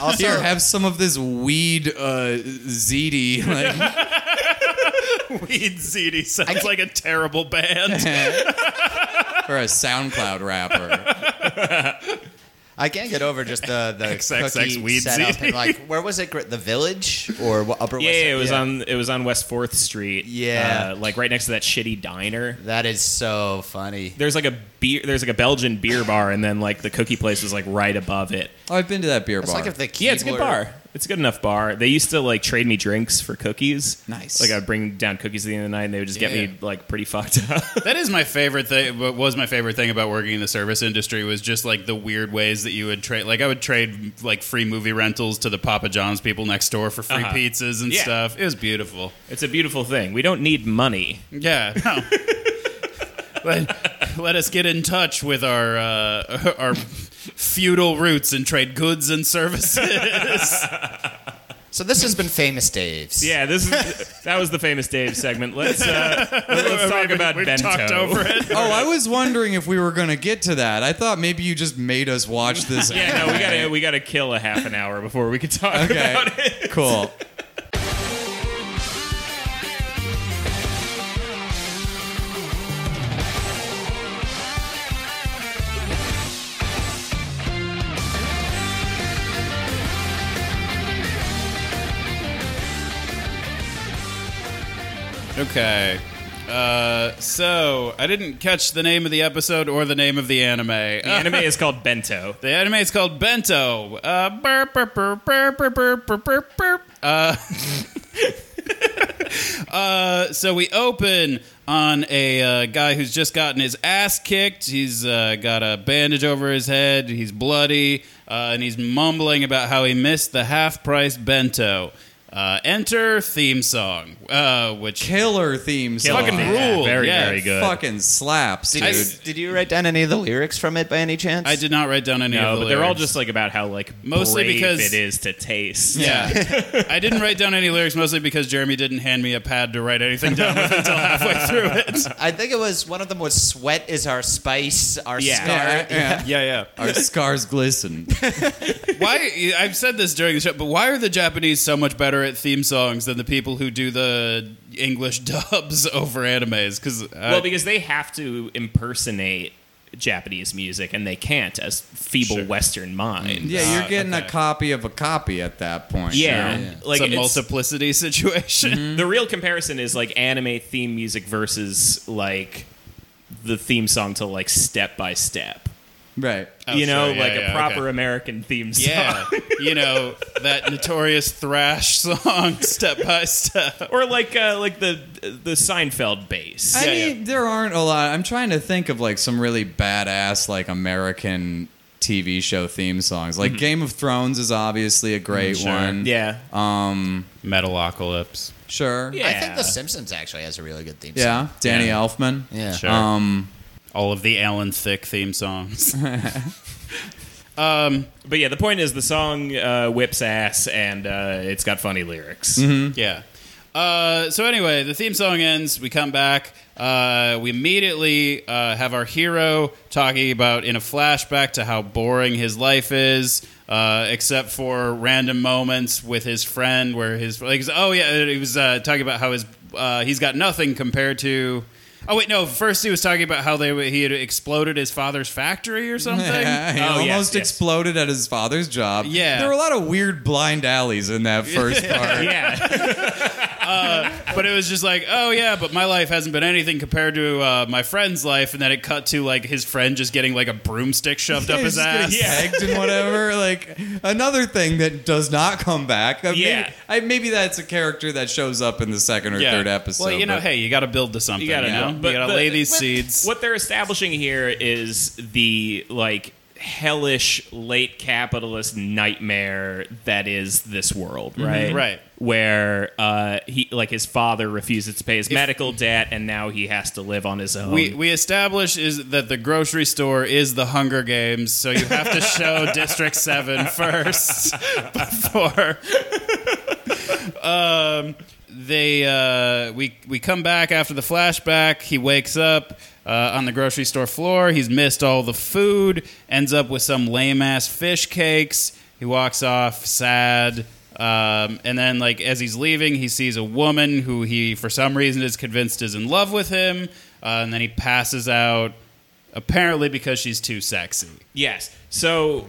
Speaker 3: Also,
Speaker 4: here, have some of this weed uh, ziti. <laughs> Like,
Speaker 2: weed ziti sounds like a terrible band
Speaker 4: or a SoundCloud rapper. <laughs>
Speaker 3: I can't get over just the the <laughs>
Speaker 2: XXX
Speaker 3: cookie
Speaker 2: weed
Speaker 3: setup. And like, where was it? The Village or what, Upper
Speaker 1: Yeah,
Speaker 3: West?
Speaker 1: yeah, it was on it was on West Fourth Street.
Speaker 3: Yeah.
Speaker 1: uh, like right next to that shitty diner.
Speaker 3: That is so funny.
Speaker 1: There's like a beer. There's like a Belgian beer bar, and then like the cookie place was like right above it.
Speaker 4: Oh, I've been to that beer bar.
Speaker 3: It's
Speaker 4: bar.
Speaker 3: like if the
Speaker 1: Yeah, it's a good bar. It's a good enough bar. They used to like trade me drinks for cookies.
Speaker 4: Nice.
Speaker 1: Like I'd bring down cookies at the end of the night, and they would just get me like pretty fucked up. <laughs>
Speaker 2: That is my favorite thing. What was my favorite thing about working in the service industry was just like the weird ways that you would trade. Like I would trade like free movie rentals to the Papa John's people next door for free
Speaker 1: Uh-huh.
Speaker 2: pizzas and
Speaker 1: Yeah.
Speaker 2: stuff. It was beautiful.
Speaker 1: it's a beautiful thing. We don't need money.
Speaker 2: Yeah. No. <laughs> let, let us get in touch with our uh, our feudal roots and trade goods and services.
Speaker 3: So this has been Famous Dave's.
Speaker 1: Yeah, this is that was the famous Dave segment. Let's uh, let's talk about
Speaker 2: We've
Speaker 1: bento.
Speaker 2: talked over it. <laughs>
Speaker 4: Oh, I was wondering if we were going to get to that. I thought maybe you just made us watch this.
Speaker 1: Yeah, no, we gotta we gotta kill a half an hour before we can talk
Speaker 4: Okay.
Speaker 1: about it.
Speaker 4: Cool.
Speaker 2: Okay. Uh, so I didn't catch the name of the episode or the name of the anime.
Speaker 1: The <laughs> anime is called Bento.
Speaker 2: The anime is called Bento. Uh, burp, burp, burp, burp, burp, burp, burp, burp. Uh, <laughs> uh, so we open on a uh, guy who's just gotten his ass kicked. He's uh, got a bandage over his head. He's bloody, uh, and he's mumbling about how he missed the half-price bento. Uh, enter theme song, uh, which
Speaker 4: Killer theme song.
Speaker 2: Fucking
Speaker 1: Yeah. Very,
Speaker 2: Yeah,
Speaker 1: very good.
Speaker 4: Fucking slaps,
Speaker 3: Did
Speaker 4: dude.
Speaker 3: you, did you write down any of the lyrics from it by any chance?
Speaker 2: I did not write down any
Speaker 1: No,
Speaker 2: of the
Speaker 1: but they're all just like about how like
Speaker 2: Mostly
Speaker 1: brave
Speaker 2: because-
Speaker 1: it is to taste.
Speaker 2: Yeah. <laughs> I didn't write down any lyrics mostly because Jeremy didn't hand me a pad to write anything down with until halfway through it. <laughs>
Speaker 3: I think it was one of them was sweat is our spice, our
Speaker 1: Yeah.
Speaker 3: scar.
Speaker 4: yeah, yeah.
Speaker 2: Yeah, yeah.
Speaker 4: Our scars glisten. <laughs>
Speaker 2: Why? I've said this during the show, but why are the Japanese so much better at theme songs than the people who do the English <laughs> dubs over animes? Because
Speaker 1: Well, because they have to impersonate Japanese music, and they can't as feeble
Speaker 2: Sure.
Speaker 1: Western mind.
Speaker 4: Yeah, you're
Speaker 2: Uh,
Speaker 4: getting
Speaker 2: okay.
Speaker 4: a copy of a copy at that point.
Speaker 1: Yeah,
Speaker 4: you know?
Speaker 1: like
Speaker 2: it's a
Speaker 1: it's-
Speaker 2: multiplicity <laughs> situation.
Speaker 1: the real comparison is like anime theme music versus like the theme song to like Step by Step.
Speaker 4: Right.
Speaker 2: Oh,
Speaker 1: you know,
Speaker 2: sure, yeah,
Speaker 1: like
Speaker 2: yeah,
Speaker 1: a proper
Speaker 2: okay.
Speaker 1: American theme song.
Speaker 2: Yeah, <laughs> you know that notorious thrash song, <laughs> step by step.
Speaker 1: or like uh, like the the Seinfeld bass.
Speaker 4: I
Speaker 2: Yeah,
Speaker 4: mean, there aren't a lot. I'm trying to think of like some really badass like American TV show theme songs. Like Game of Thrones is obviously a great
Speaker 2: Sure.
Speaker 4: one.
Speaker 1: yeah,
Speaker 4: Um.
Speaker 2: Metalocalypse.
Speaker 4: Sure.
Speaker 1: Yeah.
Speaker 3: I think The Simpsons actually has a really good theme song.
Speaker 4: Yeah.
Speaker 3: song.
Speaker 4: Danny
Speaker 2: Yeah.
Speaker 4: Elfman.
Speaker 3: Yeah.
Speaker 2: Sure.
Speaker 4: Um.
Speaker 2: All of the Alan Thicke theme songs. <laughs> um,
Speaker 1: but yeah, the point is the song uh, whips ass, and uh, it's got funny lyrics.
Speaker 2: yeah. Uh, so anyway, the theme song ends. We come back. Uh, we immediately uh, have our hero talking about in a flashback to how boring his life is, uh, except for random moments with his friend where his like, oh yeah, he was uh, talking about how his uh, he's got nothing compared to. Oh wait, no. First, he was talking about how they he had exploded his father's factory or <laughs> something.
Speaker 4: Oh, yeah, he
Speaker 1: Oh,
Speaker 4: almost
Speaker 1: yes.
Speaker 4: exploded at his father's job.
Speaker 2: Yeah.
Speaker 4: There were a lot of weird blind alleys in that <laughs> first part.
Speaker 1: Yeah, <laughs>
Speaker 2: but it was just like, oh yeah, but my life hasn't been anything compared to uh, my friend's life, and then it cut to like his friend just getting like a broomstick shoved up his
Speaker 4: just getting
Speaker 2: ass.
Speaker 1: Yeah.
Speaker 4: pegged and whatever. Like another thing that does not come back. Uh,
Speaker 1: Yeah.
Speaker 4: maybe, I, maybe that's a character that shows up in the second or
Speaker 2: Yeah.
Speaker 4: third episode.
Speaker 2: Well, you know,
Speaker 4: but-
Speaker 2: hey, you got to build to something.
Speaker 1: you gotta
Speaker 2: know,
Speaker 1: know. But
Speaker 2: you got to lay these
Speaker 1: what-
Speaker 2: seeds.
Speaker 1: What they're establishing here is the like hellish late capitalist nightmare that is this world, right?
Speaker 2: Right.
Speaker 1: Where uh, he like his father refuses to pay his medical debt, and now he has to live on his own.
Speaker 2: we we establish is that the grocery store is the Hunger Games, so you have to show <laughs> District Seven first <laughs> before. <laughs> um, they uh, we we come back after the flashback. He wakes up uh, on the grocery store floor. He's missed all the food. Ends up with some lame ass fish cakes. He walks off sad. Um, and then, like as he's leaving, he sees a woman who he, for some reason, is convinced is in love with him. Uh, and then he passes out, apparently because she's too sexy.
Speaker 1: Yes. So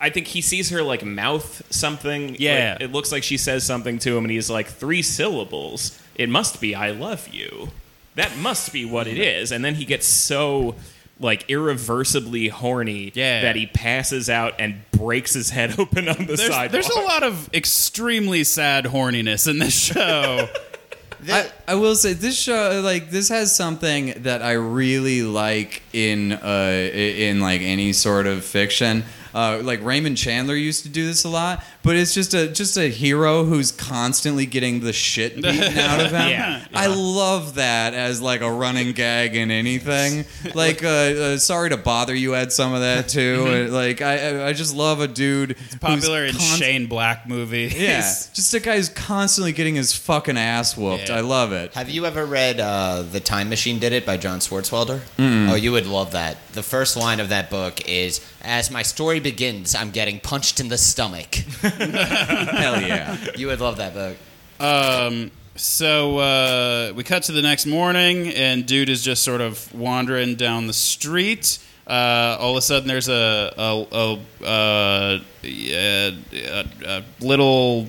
Speaker 1: I think he sees her like mouth something.
Speaker 2: Yeah.
Speaker 1: Like, it looks like she says something to him, and he's like, three syllables. It must be, I love you. That must be what it is. And then he gets so like irreversibly horny
Speaker 2: Yeah.
Speaker 1: that he passes out and breaks his head <laughs> open on the
Speaker 2: There's,
Speaker 1: sidewalk.
Speaker 2: there's a lot of extremely sad horniness in this show. <laughs>
Speaker 4: I, I will say this show like this has something that I really like in uh in like any sort of fiction. Uh, like Raymond Chandler used to do this a lot, but it's just a just a hero who's constantly getting the shit <laughs> beaten out of him.
Speaker 1: Yeah,
Speaker 4: I love that as like a running gag in anything. <laughs> Like, uh, uh, sorry to bother you had some of that <laughs> too. Uh, Like, I I- I just love a dude who's
Speaker 2: Popular in
Speaker 4: const-
Speaker 2: Shane Black movies.
Speaker 4: Yeah, just a guy who's constantly getting his fucking ass whooped.
Speaker 2: Yeah.
Speaker 4: I love it.
Speaker 3: Have you ever read uh, The Time Machine Did It by John Swartzwelder? Oh, you would love that. The first line of that book is As my story begins, I'm getting punched in the stomach. <laughs>
Speaker 4: Hell yeah.
Speaker 3: you would love that book.
Speaker 2: Um, so uh, we cut to the next morning, and dude is just sort of wandering down the street. Uh, all of a sudden, there's a a, a, uh, a, a, a little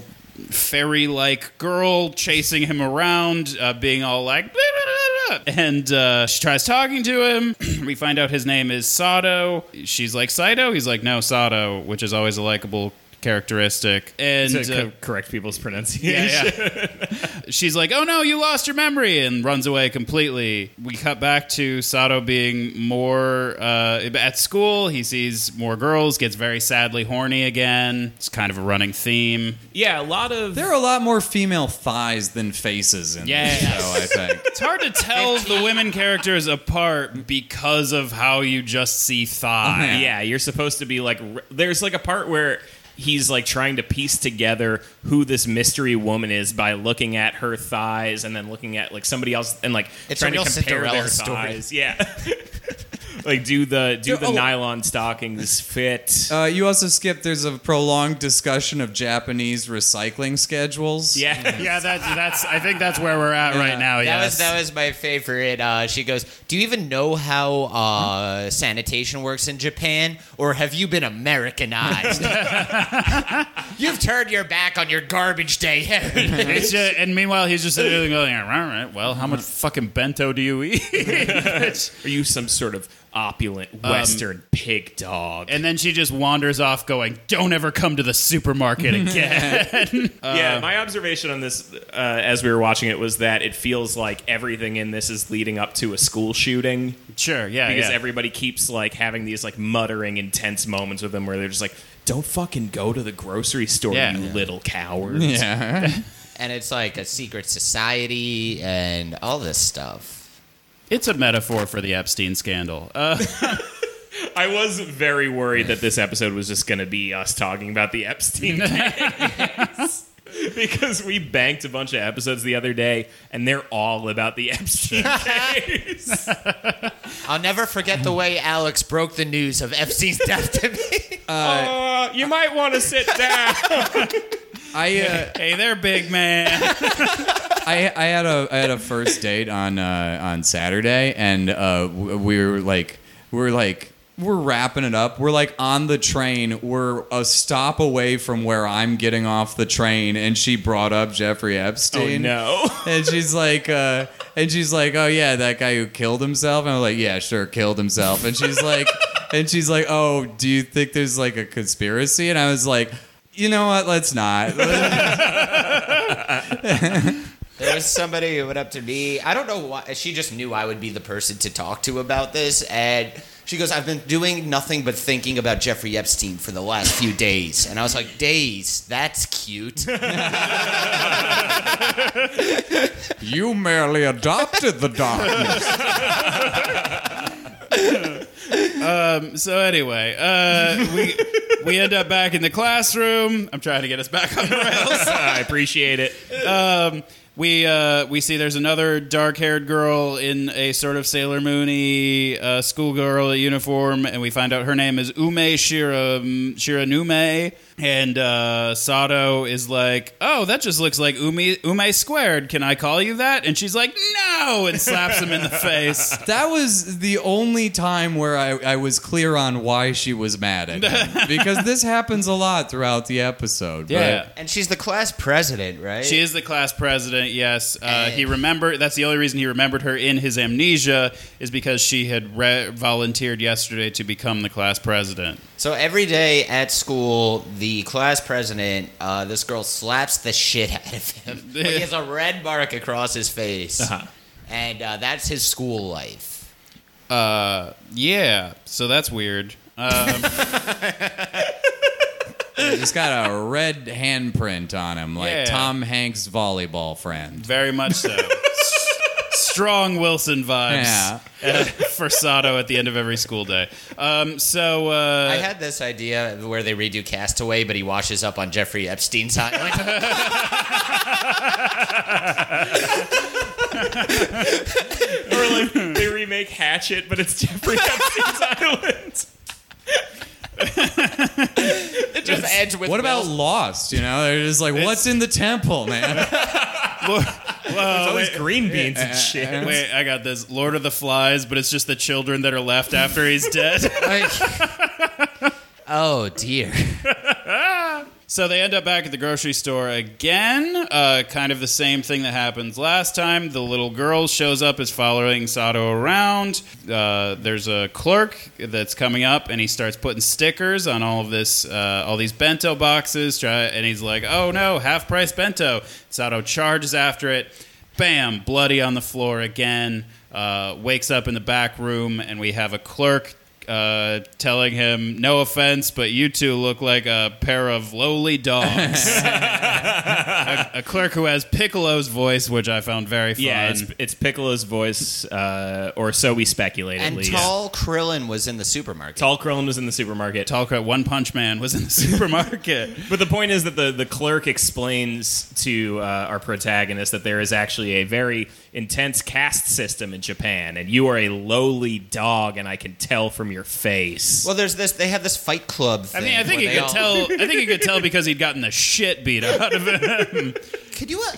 Speaker 2: fairy-like girl chasing him around, uh, being all like. And uh, she tries talking to him. <clears throat> we find out his name is Sato. She's like Saito. He's like no Sato, which is always a likable characteristic. And
Speaker 1: to
Speaker 2: uh,
Speaker 1: co- correct people's pronunciation.
Speaker 2: yeah, yeah. <laughs> She's like, "Oh no, you lost your memory," and runs away completely. We cut back to Sato being more uh, at school. He sees more girls, gets very sadly horny again. It's kind of a running theme.
Speaker 1: Yeah, a lot of
Speaker 4: There are a lot more female thighs than faces in
Speaker 2: Yeah.
Speaker 4: this show, I think.
Speaker 2: It's hard to tell the women characters apart because of how you just see thigh.
Speaker 1: yeah, you're supposed to be like. There's like a part where he's like trying to piece together who this mystery woman is by looking at her thighs and then looking at like somebody else and like
Speaker 3: It's
Speaker 1: trying to compare
Speaker 3: Cinderella
Speaker 1: their
Speaker 3: story.
Speaker 1: thighs. Yeah. <laughs> like do the do the
Speaker 4: Oh.
Speaker 1: nylon stockings fit?
Speaker 4: Uh, you also skipped. There's a prolonged discussion of Japanese recycling schedules.
Speaker 1: yeah. <laughs>
Speaker 2: Yeah, that's that's. I think that's where we're at
Speaker 4: Yeah.
Speaker 2: right now.
Speaker 3: That
Speaker 2: yes.
Speaker 3: was that was my favorite. Uh, she goes, "Do you even know how uh, sanitation works in Japan, or have you been Americanized? <laughs> You've turned your back on your garbage day heritage." <laughs>
Speaker 2: It's just, and meanwhile, he's just sitting there going, "All right, well, how much fucking bento do you eat?"
Speaker 1: Are you some sort of opulent Western pig dog?
Speaker 2: and then she just wanders off, going, "Don't ever come to the supermarket <laughs> again." <laughs>
Speaker 1: yeah, my observation on this uh, as we were watching it was that it feels like everything in this is leading up to a school shooting
Speaker 2: sure, yeah,
Speaker 1: because
Speaker 2: yeah.
Speaker 1: everybody keeps like having these like muttering intense moments with them where they're just like don't fucking go to the grocery store
Speaker 2: Yeah.
Speaker 1: you
Speaker 2: Yeah.
Speaker 1: little cowards
Speaker 4: Yeah. <laughs>
Speaker 3: and it's like a secret society and all this stuff.
Speaker 2: It's a metaphor for the Epstein scandal. Uh, <laughs>
Speaker 1: i was very worried that this episode was just going to be us talking about the epstein <laughs> case <laughs> because we banked a bunch of episodes the other day and they're all about the epstein case
Speaker 3: I'll never forget the way Alex broke the news of Epstein's death to me.
Speaker 1: uh, you might want to sit down
Speaker 4: I uh,
Speaker 2: hey there, big man.
Speaker 4: I, I had a I had a first date on uh, on Saturday, and uh, we were like we were like we're wrapping it up. We're like on the train. We're a stop away from where I'm getting off the train, and she brought up Jeffrey Epstein.
Speaker 1: oh no <laughs>
Speaker 4: And she's like, uh, and she's like, oh yeah, that guy who killed himself. And I'm like, yeah, sure, killed himself. And she's like, <laughs> and she's like, oh, do you think there's like a conspiracy? And I was like, you know what? Let's not. <laughs>
Speaker 3: There was somebody who went up to me. I don't know why. She just knew I would be the person to talk to about this. And she goes, I've been doing nothing but thinking about Jeffrey Epstein for the last few days. And I was like, days? That's cute. <laughs>
Speaker 4: you merely adopted the darkness.
Speaker 2: so anyway, uh, we we end up back in the classroom. I'm trying to get us back on the rails. <laughs>
Speaker 1: i appreciate it
Speaker 2: Um, we uh, we see there's another dark-haired girl in a sort of Sailor Moony uh, schoolgirl uniform, and we find out her name is Ume Shira Shiraume. And uh, Sato is like, "Oh, that just looks like Ume Ume squared. Can I call you that?" And she's like, "No!" and slaps him in the face. <laughs>
Speaker 4: That was the only time where I, I was clear on why she was mad at him. <laughs> because this happens a lot throughout the episode.
Speaker 2: Yeah.
Speaker 3: and she's the class president, right?
Speaker 2: She is the class president. Yes, uh, he remembered. That's the only reason he remembered her in his amnesia is because she had re- volunteered yesterday to become the class president.
Speaker 3: So every day at school, the class president, uh, this girl slaps the shit out of him. <laughs> Like, he has a red mark across his face.
Speaker 1: Uh-huh.
Speaker 3: And uh, that's his school life.
Speaker 2: Uh, yeah. So that's weird. Um, <laughs>
Speaker 4: He's got a red handprint on him, like
Speaker 2: Yeah.
Speaker 4: Tom Hanks' volleyball friend.
Speaker 2: very much so. S- Strong Wilson vibes
Speaker 4: Yeah.
Speaker 2: uh, for Sato at the end of every school day. Um, so uh,
Speaker 3: I had this idea where they redo Castaway, but he washes up on Jeffrey Epstein's island. <laughs>
Speaker 1: or like they remake Hatchet, but it's Jeffrey Epstein's <laughs> Island.
Speaker 3: It just ends with
Speaker 4: What about
Speaker 3: Will-
Speaker 4: Lost? You know, they're just like, what's in the temple, man? <laughs>
Speaker 1: It's always green beans and shit.
Speaker 2: Wait, I got this. Lord of the Flies, but it's just the children that are left after he's dead. <laughs>
Speaker 3: Like- <laughs> oh dear.
Speaker 2: So they end up back at the grocery store again. Uh, kind of the same thing that happens last time. The little girl shows up, is following Sato around. Uh, there's a clerk that's coming up, and he starts putting stickers on all of this, uh, all these bento boxes. Try, and he's like, "Oh no, half price bento!" Sato charges after it. Bam! Bloody on the floor again. Uh, wakes up in the back room, and we have a clerk uh, telling him, "No offense, but you two look like a pair of lowly dogs." <laughs> a, a clerk who has Piccolo's voice, which I found very fun.
Speaker 1: Yeah, it's, it's Piccolo's voice, uh, or so we speculate at
Speaker 3: And
Speaker 1: least.
Speaker 3: Tall Krillin was in the supermarket.
Speaker 1: Tall Krillin was in the supermarket.
Speaker 2: Tall Cro- One Punch Man was in the supermarket. <laughs>
Speaker 1: But the point is that the, the clerk explains to uh, our protagonist that there is actually a very intense caste system in Japan, and you are a lowly dog, and I can tell from your face.
Speaker 3: Well, there's this. They have this Fight Club.
Speaker 2: I mean, I think
Speaker 3: where
Speaker 2: you could
Speaker 3: all-
Speaker 2: tell. I think you could tell <laughs> because he'd gotten the shit beat out of him.
Speaker 3: Could you? Uh,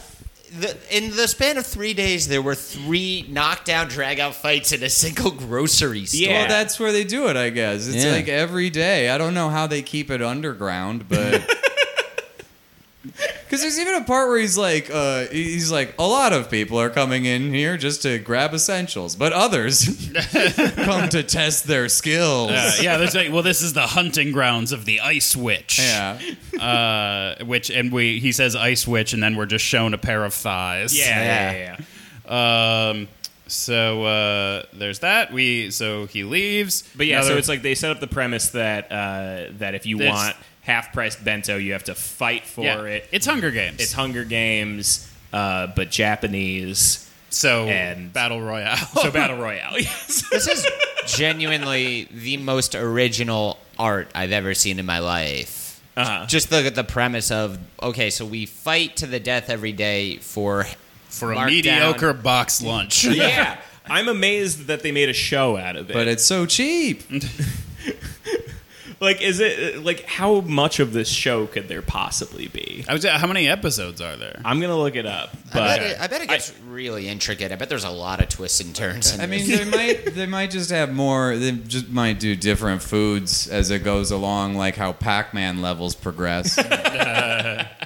Speaker 3: the, in the span of three days, there were three knockdown, drag-out fights in a single grocery store.
Speaker 1: Yeah.
Speaker 4: Well, that's where they do it, I guess. It's
Speaker 3: Yeah.
Speaker 4: like every day. I don't know how they keep it underground, but <laughs> because there's even a part where he's like, uh, he's like, a lot of people are coming in here just to grab essentials, but others <laughs> come to test their skills.
Speaker 2: Uh, yeah, there's like, well, this is the hunting grounds of the Ice Witch.
Speaker 4: Yeah. <laughs>
Speaker 2: Uh, which and we he says Ice Witch, and then we're just shown a pair of thighs.
Speaker 1: yeah, yeah, yeah, yeah.
Speaker 2: Um. So uh, there's that. We so he leaves.
Speaker 1: But yeah, so it's like they set up the premise that uh, that if you want half price bento, you have to fight for
Speaker 2: yeah,
Speaker 1: it.
Speaker 2: It's Hunger Games.
Speaker 1: It's Hunger Games, uh, but Japanese.
Speaker 2: so
Speaker 1: and-
Speaker 2: battle royale.
Speaker 1: So battle <laughs> royale. Yes.
Speaker 3: This is <laughs> genuinely the most original art I've ever seen in my life.
Speaker 1: Uh-huh.
Speaker 3: Just the the premise of okay, so we fight to the death every day for
Speaker 2: for a
Speaker 3: marked
Speaker 2: mediocre
Speaker 3: down-
Speaker 2: box lunch. <laughs>
Speaker 1: yeah. I'm amazed that they made a show out of it.
Speaker 4: But it's so cheap.
Speaker 1: Like, is it like how much of this show could there possibly be?
Speaker 2: I was how many episodes are there?
Speaker 1: I'm gonna look it up,
Speaker 3: I
Speaker 1: but
Speaker 3: bet, it, I bet it gets really intricate. I bet there's a lot of twists and turns. In
Speaker 4: I mean,
Speaker 3: this.
Speaker 4: they might they might just have more. They just might do different foods as it goes along, like how Pac-Man levels progress. <laughs>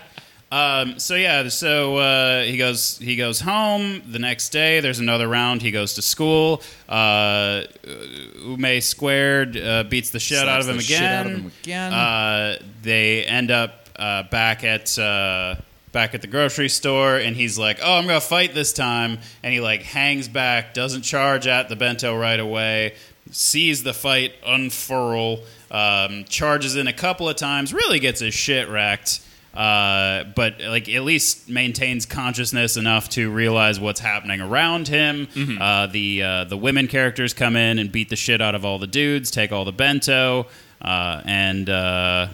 Speaker 2: Um, so yeah, so uh, he goes he goes home the next day. There's another round. He goes to school. Uh, Ume squared uh, beats the shit
Speaker 4: Slaps
Speaker 2: out of him
Speaker 4: the
Speaker 2: again.
Speaker 4: shit out of him again.
Speaker 2: Uh, they end up uh, back at uh, back at the grocery store, and he's like, "Oh, I'm gonna fight this time." And he like hangs back, doesn't charge at the bento right away, sees the fight unfurl, um, charges in a couple of times, really gets his shit wrecked. Uh, but like at least maintains consciousness enough to realize what's happening around him. Uh, the uh, the women characters come in and beat the shit out of all the dudes, take all the bento, uh, and uh,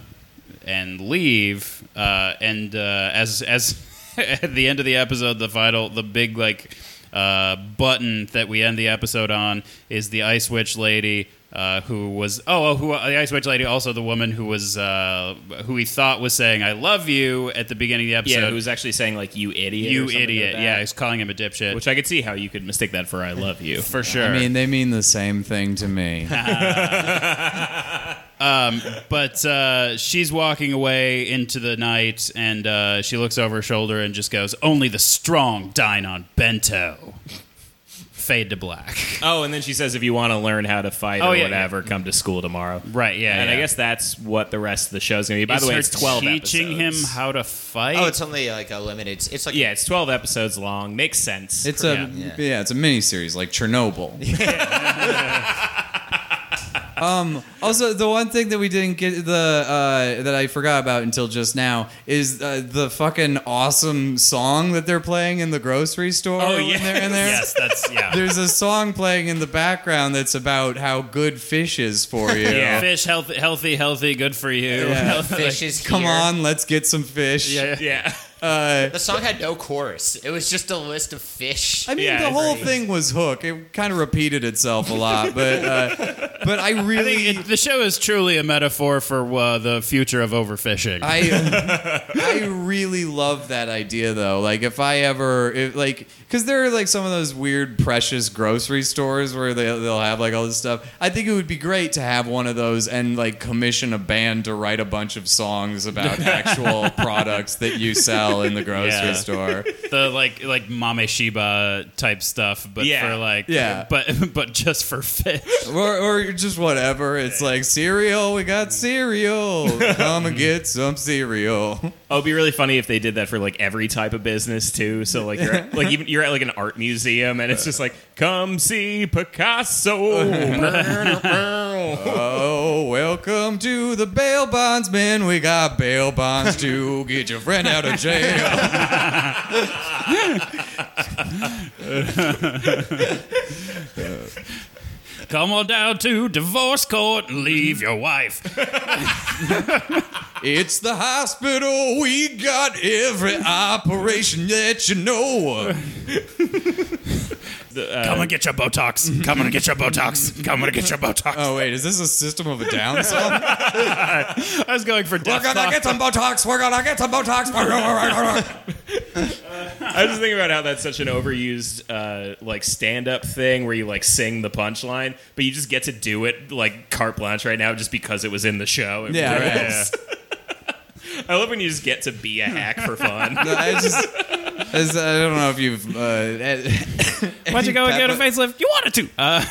Speaker 2: and leave. Uh, and uh, as as <laughs> at the end of the episode, the final, the big like uh, button that we end the episode on is the Ice Witch lady. Uh, who was oh, oh who the Ice Witch lady also the woman who was uh, who he thought was saying I love you at the beginning of the episode
Speaker 1: yeah, who was actually saying like you idiot,
Speaker 2: you
Speaker 1: something
Speaker 2: idiot.
Speaker 1: like
Speaker 2: yeah he's calling him a dipshit.
Speaker 1: Which I could see how you could mistake that for I love you.
Speaker 2: for sure.
Speaker 4: I mean, they mean the same thing to me. <laughs> <laughs>
Speaker 2: but uh, she's walking away into the night and uh, she looks over her shoulder and just goes only the strong dine on bento <laughs> fade to black <laughs>
Speaker 1: Oh, and then she says, if you want to learn how to fight
Speaker 2: Oh,
Speaker 1: or
Speaker 2: yeah,
Speaker 1: whatever, come to school tomorrow.
Speaker 2: right yeah
Speaker 1: and I guess that's what the rest of the show's going to be. By
Speaker 2: Is
Speaker 1: the way,
Speaker 2: her
Speaker 1: it's 12
Speaker 2: teaching
Speaker 1: episodes.
Speaker 2: him how to fight
Speaker 3: oh, it's only like a limited. It's like
Speaker 1: Yeah, it's 12 episodes long. Makes sense.
Speaker 4: It's a
Speaker 3: Yeah.
Speaker 4: yeah. it's a mini series like Chernobyl. <laughs> <laughs> <laughs> um. Also, the one thing that we didn't get the uh, that I forgot about until just now is uh, the fucking awesome song that they're playing in the grocery store.
Speaker 1: Oh,
Speaker 4: when
Speaker 1: yes.
Speaker 4: they're in there.
Speaker 2: yes that's yeah <laughs>
Speaker 4: There's a song playing in the background that's about how good fish is for <laughs> you.
Speaker 1: Yeah.
Speaker 2: fish healthy healthy healthy good for you
Speaker 4: Yeah.
Speaker 3: fish is
Speaker 4: Come
Speaker 3: here.
Speaker 4: on, let's get some fish.
Speaker 2: yeah
Speaker 1: yeah.
Speaker 4: Uh,
Speaker 3: The song had no chorus. It was just a list of fish.
Speaker 4: I mean,
Speaker 1: Yeah,
Speaker 4: the whole thing was hook. It kind of repeated itself a lot, but uh, but I <laughs>
Speaker 2: I
Speaker 4: really,
Speaker 2: think it, the show is truly a metaphor for uh, the future of overfishing.
Speaker 4: I <laughs> I really love that idea though. Like if I ever if, like because there are like some of those weird precious grocery stores where they they'll have like all this stuff. I think it would be great to have one of those and like commission a band to write a bunch of songs about <laughs> actual products that you sell in the grocery
Speaker 1: Yeah.
Speaker 4: store.
Speaker 2: the like like Mame Shiba type stuff, but
Speaker 1: Yeah.
Speaker 2: for like
Speaker 4: Yeah.
Speaker 2: but but just for fish.
Speaker 4: Or, or just whatever. It's like cereal. We got mm-hmm. cereal. <laughs> Come and get some cereal.
Speaker 1: Oh, it'd be really funny if they did that for like every type of business too. So <laughs> like you're at, like even you're at like an art museum and it's just like come see Picasso. <laughs>
Speaker 4: Oh, welcome to the bail bondsman. We got bail bonds to get your friend out of jail.
Speaker 2: Come on down to divorce court and leave mm-hmm. your wife. <laughs>
Speaker 4: It's the hospital. We got every operation that you know. <laughs>
Speaker 2: Uh, Come and get your Botox. Come and get your Botox. Come and get your Botox.
Speaker 4: Oh wait, is this a System of a Down song? <laughs>
Speaker 2: I was going for
Speaker 4: We're
Speaker 2: death.
Speaker 4: gonna get some Botox. We're gonna get some Botox.
Speaker 1: I was just thinking about how that's such an overused uh, like stand-up thing where you like sing the punchline, but you just get to do it like carte blanche right now just because it was in the show. It
Speaker 4: Yeah,
Speaker 1: really
Speaker 4: right.
Speaker 1: is. <laughs> I love when you just get to be a hack for fun.
Speaker 4: I just, I just- I don't know if you've. Uh,
Speaker 2: Why'd you go and get a facelift? You wanted to. Uh,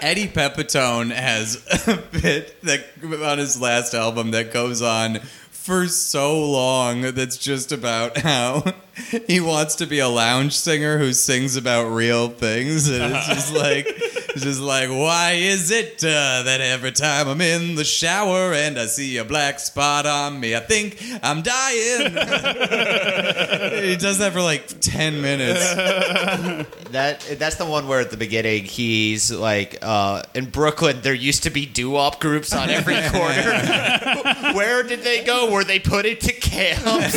Speaker 4: Eddie Pepitone has <laughs> a bit that on his last album that goes on for so long that's just about how <laughs> he wants to be a lounge singer who sings about real things and it's just like it's just like why is it uh, that every time I'm in the shower and I see a black spot on me I think I'm dying <laughs> he does that for like 10 minutes <laughs>
Speaker 3: That that's the one where at the beginning he's like, uh, in Brooklyn there used to be doo-wop groups on every corner. Where did they go? Were they put into camps?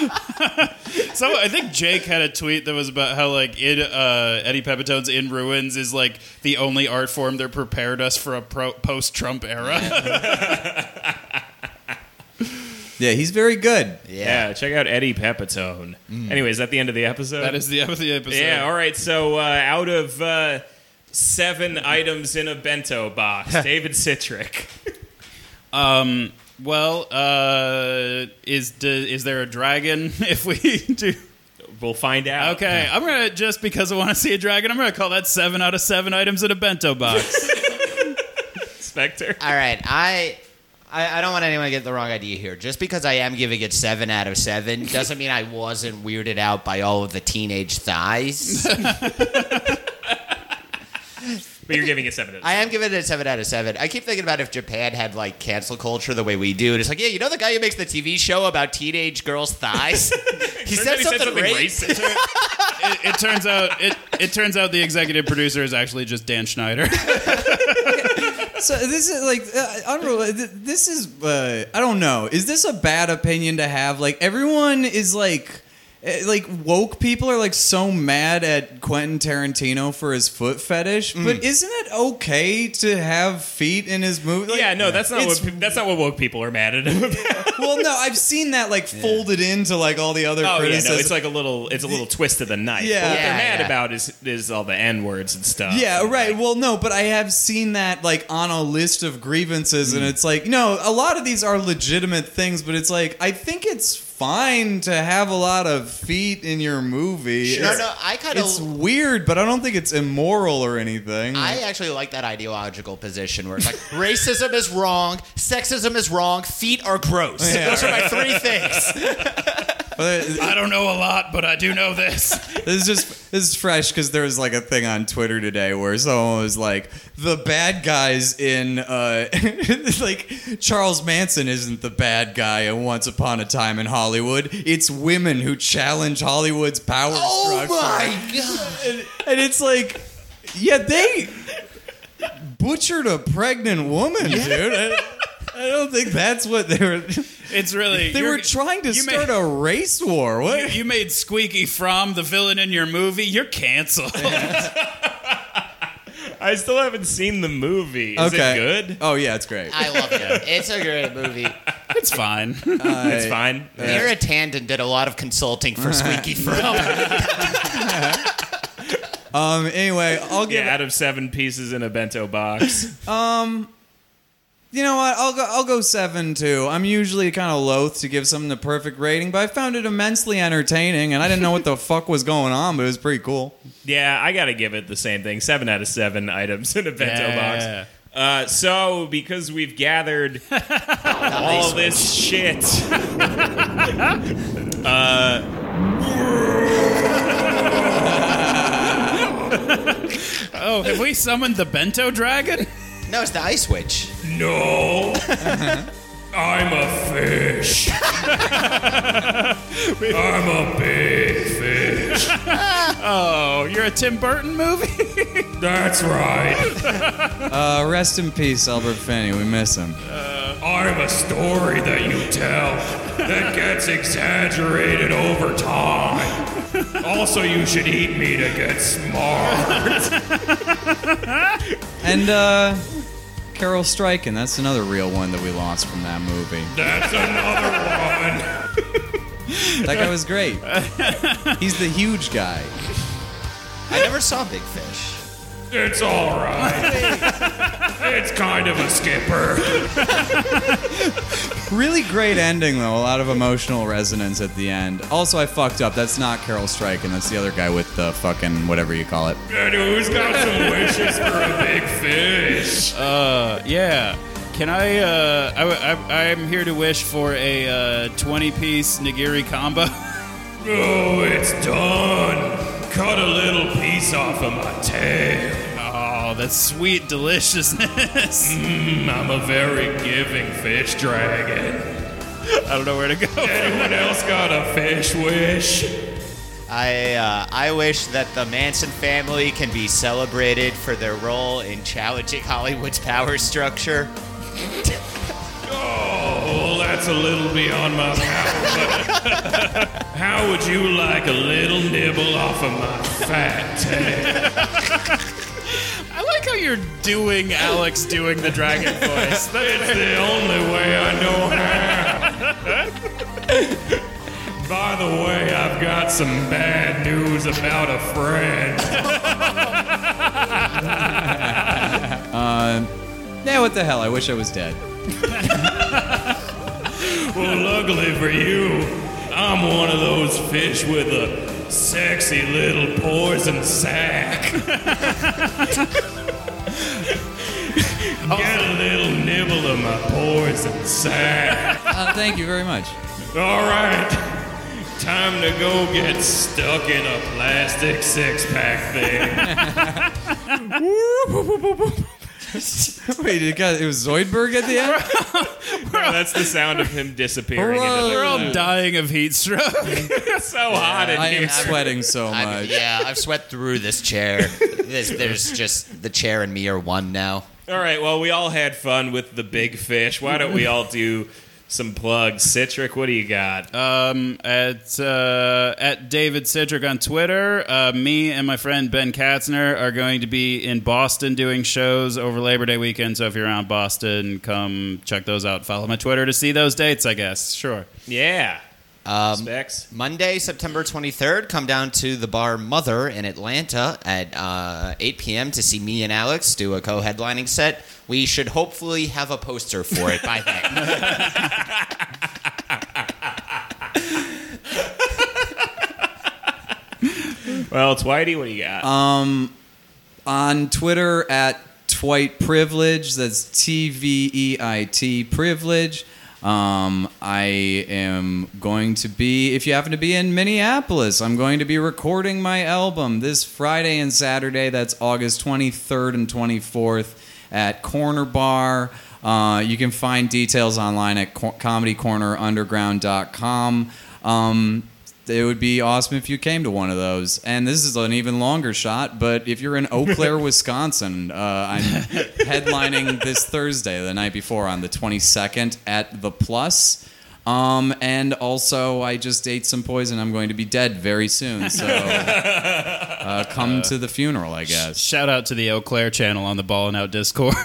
Speaker 3: <laughs>
Speaker 2: so I think Jake had a tweet that was about how like in, uh, Eddie Pepitone's "In Ruins" is like the only art form that prepared us for a pro- post-Trump era. <laughs>
Speaker 4: yeah he's very good
Speaker 1: Yeah, check out Eddie Pepitone. Anyway, is that the end of the episode?
Speaker 2: that is the end of the episode.
Speaker 1: Yeah, all right. So uh, out of uh, seven items in a bento box, <laughs> David Citrick.
Speaker 2: Um. Well, uh, is d- is there a dragon? <laughs> If we do,
Speaker 1: We'll find out.
Speaker 2: okay, I'm gonna just because I want to see a dragon, I'm gonna call that seven out of seven items in a bento box. <laughs>
Speaker 1: Spector.
Speaker 3: All right, I, I I don't want anyone to get the wrong idea here. Just because I am giving it seven out of seven doesn't mean I wasn't weirded out by all of the teenage thighs. <laughs>
Speaker 1: But you're giving it seven. out of
Speaker 3: I am giving it a seven out of seven. I keep thinking about if Japan had like cancel culture the way we do. And it's like, yeah, you know the guy who makes the TV show about teenage girls' thighs? <laughs> he
Speaker 1: Turns
Speaker 3: said
Speaker 1: out he
Speaker 3: something, great.
Speaker 1: racist.
Speaker 2: it, it turns out it it turns out the executive producer is actually just Dan Schneider. <laughs>
Speaker 4: So this is like uh, unreal. th- This is uh, I don't know. Is this a bad opinion to have? Like everyone is like. Eh, Like woke people are like so mad at Quentin Tarantino for his foot fetish, but isn't it okay to have feet in his movie? Like,
Speaker 1: yeah, no, that's not what pe- that's not what woke people are mad at him <laughs> about.
Speaker 4: well, no, I've seen that like folded into like all the other
Speaker 1: Oh yeah, no, it's like a little it's a little twist of the knife.
Speaker 4: Yeah.
Speaker 1: But what they're mad
Speaker 3: yeah.
Speaker 1: about is is all the n words and stuff.
Speaker 4: Yeah,
Speaker 1: And,
Speaker 4: right.
Speaker 1: like,
Speaker 4: Well, no, but I have seen that like on a list of grievances, and it's like, no, a lot of these are legitimate things, but it's like, I think it's fine to have a lot of feet in your movie.
Speaker 3: No,
Speaker 4: It's,
Speaker 3: no, I kind of.
Speaker 4: It's weird, but I don't think it's immoral or anything.
Speaker 3: I actually like that ideological position where it's like <laughs> racism is wrong, sexism is wrong, feet are gross.
Speaker 4: Yeah.
Speaker 3: Those are my three things. <laughs>
Speaker 2: I don't know a lot, but I do know this. <laughs>
Speaker 4: this is just this is fresh because there was like a thing on Twitter today where someone was like, the bad guys in uh, like Charles Manson isn't the bad guy in Once Upon a Time in Hollywood. It's women who challenge Hollywood's power
Speaker 3: oh
Speaker 4: structure.
Speaker 3: my god!
Speaker 4: and, and it's like, yeah, they butchered a pregnant woman, dude. I, I don't think that's what they were. <laughs>
Speaker 2: It's really
Speaker 4: They were trying to start
Speaker 2: made,
Speaker 4: a race war. What?
Speaker 2: you made Squeaky Fromme the villain in your movie. You're canceled.
Speaker 5: I still haven't seen the movie. Is
Speaker 4: okay.
Speaker 5: it good?
Speaker 4: Oh yeah, it's great.
Speaker 3: I love it. It's a great movie. <laughs>
Speaker 2: It's fine. <laughs>
Speaker 5: it's fine.
Speaker 3: Neera Tanden did a lot of consulting for Squeaky <laughs> Frown. <laughs>
Speaker 4: Um. Anyway, I'll give.
Speaker 5: Yeah, out of seven pieces in a bento box.
Speaker 4: You know what? I'll go. I'll go seven too. I'm usually kind of loath to give something the perfect rating, but I found it immensely entertaining, and I didn't know what the fuck was going on, but it was pretty cool.
Speaker 5: yeah, I gotta give it the same thing. Seven out of seven items in a bento
Speaker 2: Yeah.
Speaker 5: box. Uh, so, because we've gathered <laughs> all this shit, <laughs>
Speaker 2: Oh, have we summoned the bento dragon?
Speaker 3: No, it's the Ice Witch.
Speaker 5: no, <laughs> I'm a fish. I'm a big fish. <laughs>
Speaker 2: Oh, you're a Tim Burton movie? <laughs>
Speaker 5: That's right.
Speaker 4: Uh, rest in peace, Albert Finney. We miss him.
Speaker 5: I'm a story that you tell that gets exaggerated over time. Also, you should eat me to get smart.
Speaker 4: And uh, Carel Struycken. That's another real one that we lost from that movie.
Speaker 5: That's another one. <laughs>
Speaker 4: That guy was great. He's the huge guy.
Speaker 3: I never saw Big Fish.
Speaker 5: It's all right. it's kind of a skipper. <laughs>
Speaker 4: Really great ending though. A lot of emotional resonance at the end. Also, I fucked up. That's not Carol Strike, and That's the other guy with the fucking whatever you call it.
Speaker 5: And who's got some wishes for a big fish?
Speaker 2: Uh, yeah. Can I, uh, I, I, I'm here to wish for a, uh, 20 piece nigiri combo. <laughs>
Speaker 5: Oh, it's done. Cut a little piece off of my tail.
Speaker 2: Oh, that sweet deliciousness. <laughs>
Speaker 5: I'm a very giving fish dragon.
Speaker 2: I don't know where to go.
Speaker 5: Anyone else got a fish wish?
Speaker 3: I uh, I wish that the Manson family can be celebrated for their role in challenging Hollywood's power structure.
Speaker 5: Oh, well, that's a little beyond my power, but how would you like a little nibble off of my fat tail?
Speaker 2: I like how you're doing Alex doing the dragon voice. That- <laughs>
Speaker 5: It's the only way I know how. By the way, I've got some bad news about a friend.
Speaker 4: Yeah, what the hell? I wish I was dead. <laughs>
Speaker 5: Well, luckily for you, I'm one of those fish with a sexy little poison sack. <laughs> Get a little nibble of my poison sack.
Speaker 4: Uh, thank you very much.
Speaker 5: All right, time to go get stuck in a plastic six pack thing. <laughs> <laughs>
Speaker 4: Wait, it, got, it was Zoidberg at the end? <laughs>
Speaker 5: that's the sound of him disappearing. into the
Speaker 2: We're all dying of heat stroke. <laughs>
Speaker 5: It's so hot in
Speaker 4: I
Speaker 5: here.
Speaker 4: am sweating so
Speaker 3: I,
Speaker 4: much.
Speaker 3: yeah, I've sweat through this chair. There's, there's just the chair and me are one now.
Speaker 5: All right, well, we all had fun with the big fish. Why don't we all do some plugs? Citric, what do you got?
Speaker 2: um, at uh, at David Citric on Twitter, uh, me and my friend Ben Katzner are going to be in Boston doing shows over Labor Day weekend. So if you're around Boston, come check those out. Follow my Twitter to see those dates. I guess. Sure.
Speaker 5: yeah.
Speaker 3: Um,
Speaker 5: Specs.
Speaker 3: Monday, September 23rd, come down to the bar Mother in Atlanta at uh, 8 p.m. to see me and Alex do a co headlining set. We should hopefully have a poster for it by then.
Speaker 5: Well, Twitey, what do you got?
Speaker 4: Um, on Twitter at Tveit Privilege. That's T V E I T Privilege. Um, I am going to be, if you happen to be in Minneapolis, I'm going to be recording my album this Friday and Saturday. That's August 23rd and 24th at Corner Bar. Uh, you can find details online at co- comedycornerunderground.com. Um, it would be awesome if you came to one of those. And this is an even longer shot, but if you're in Eau Claire, <laughs> Wisconsin, uh, I'm headlining this Thursday, the night before, on the 22nd at the Plus. Um, and also, I just ate some poison. I'm going to be dead very soon. So, uh, <laughs> uh, come to the funeral, I guess.
Speaker 2: Shout out to the Eau Claire channel on the Ballin' Out Discord. <laughs>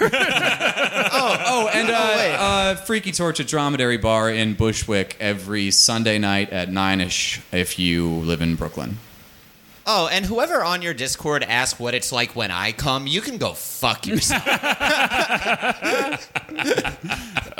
Speaker 4: Oh, oh, and uh, <laughs>
Speaker 3: wait.
Speaker 4: uh, Freaky Torch at Dromedary Bar in Bushwick every Sunday night at nine ish. If you live in Brooklyn.
Speaker 3: Oh, and whoever on your Discord asks what it's like when I come, you can go fuck yourself.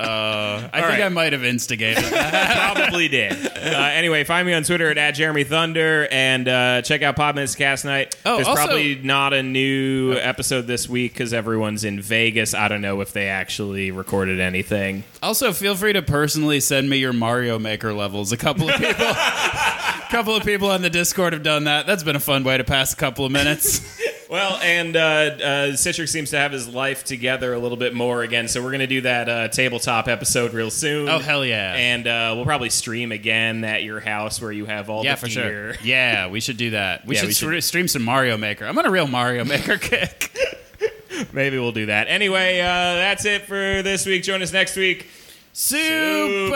Speaker 2: I think
Speaker 1: right.
Speaker 2: I might have instigated <laughs> that.
Speaker 1: Probably did. Uh, anyway, find me on Twitter at, at Jeremy Thunder and uh, check out Podminutes Cast Night.
Speaker 2: Oh,
Speaker 1: There's
Speaker 2: also-
Speaker 1: probably not a new episode this week because everyone's in Vegas. I don't know if they actually recorded anything.
Speaker 2: Also, feel free to personally send me your Mario Maker levels. A couple of <laughs> people, a couple of people on the Discord have done that. That's been a fun way to pass a couple of minutes. <laughs>
Speaker 1: Well, and uh, uh, Citrix seems to have his life together a little bit more again, so we're going to do that uh, tabletop episode real soon.
Speaker 2: Oh, hell yeah.
Speaker 1: And uh, we'll probably stream again at your house where you have all
Speaker 2: yeah,
Speaker 1: the
Speaker 2: for
Speaker 1: gear.
Speaker 2: sure. <laughs> Yeah, we should do that. We
Speaker 1: Yeah,
Speaker 2: should,
Speaker 1: we should.
Speaker 2: stream some Mario Maker. I'm on a real Mario Maker <laughs> kick. <laughs>
Speaker 1: Maybe we'll do that. Anyway, uh, that's it for this week. Join us next week.
Speaker 2: Super.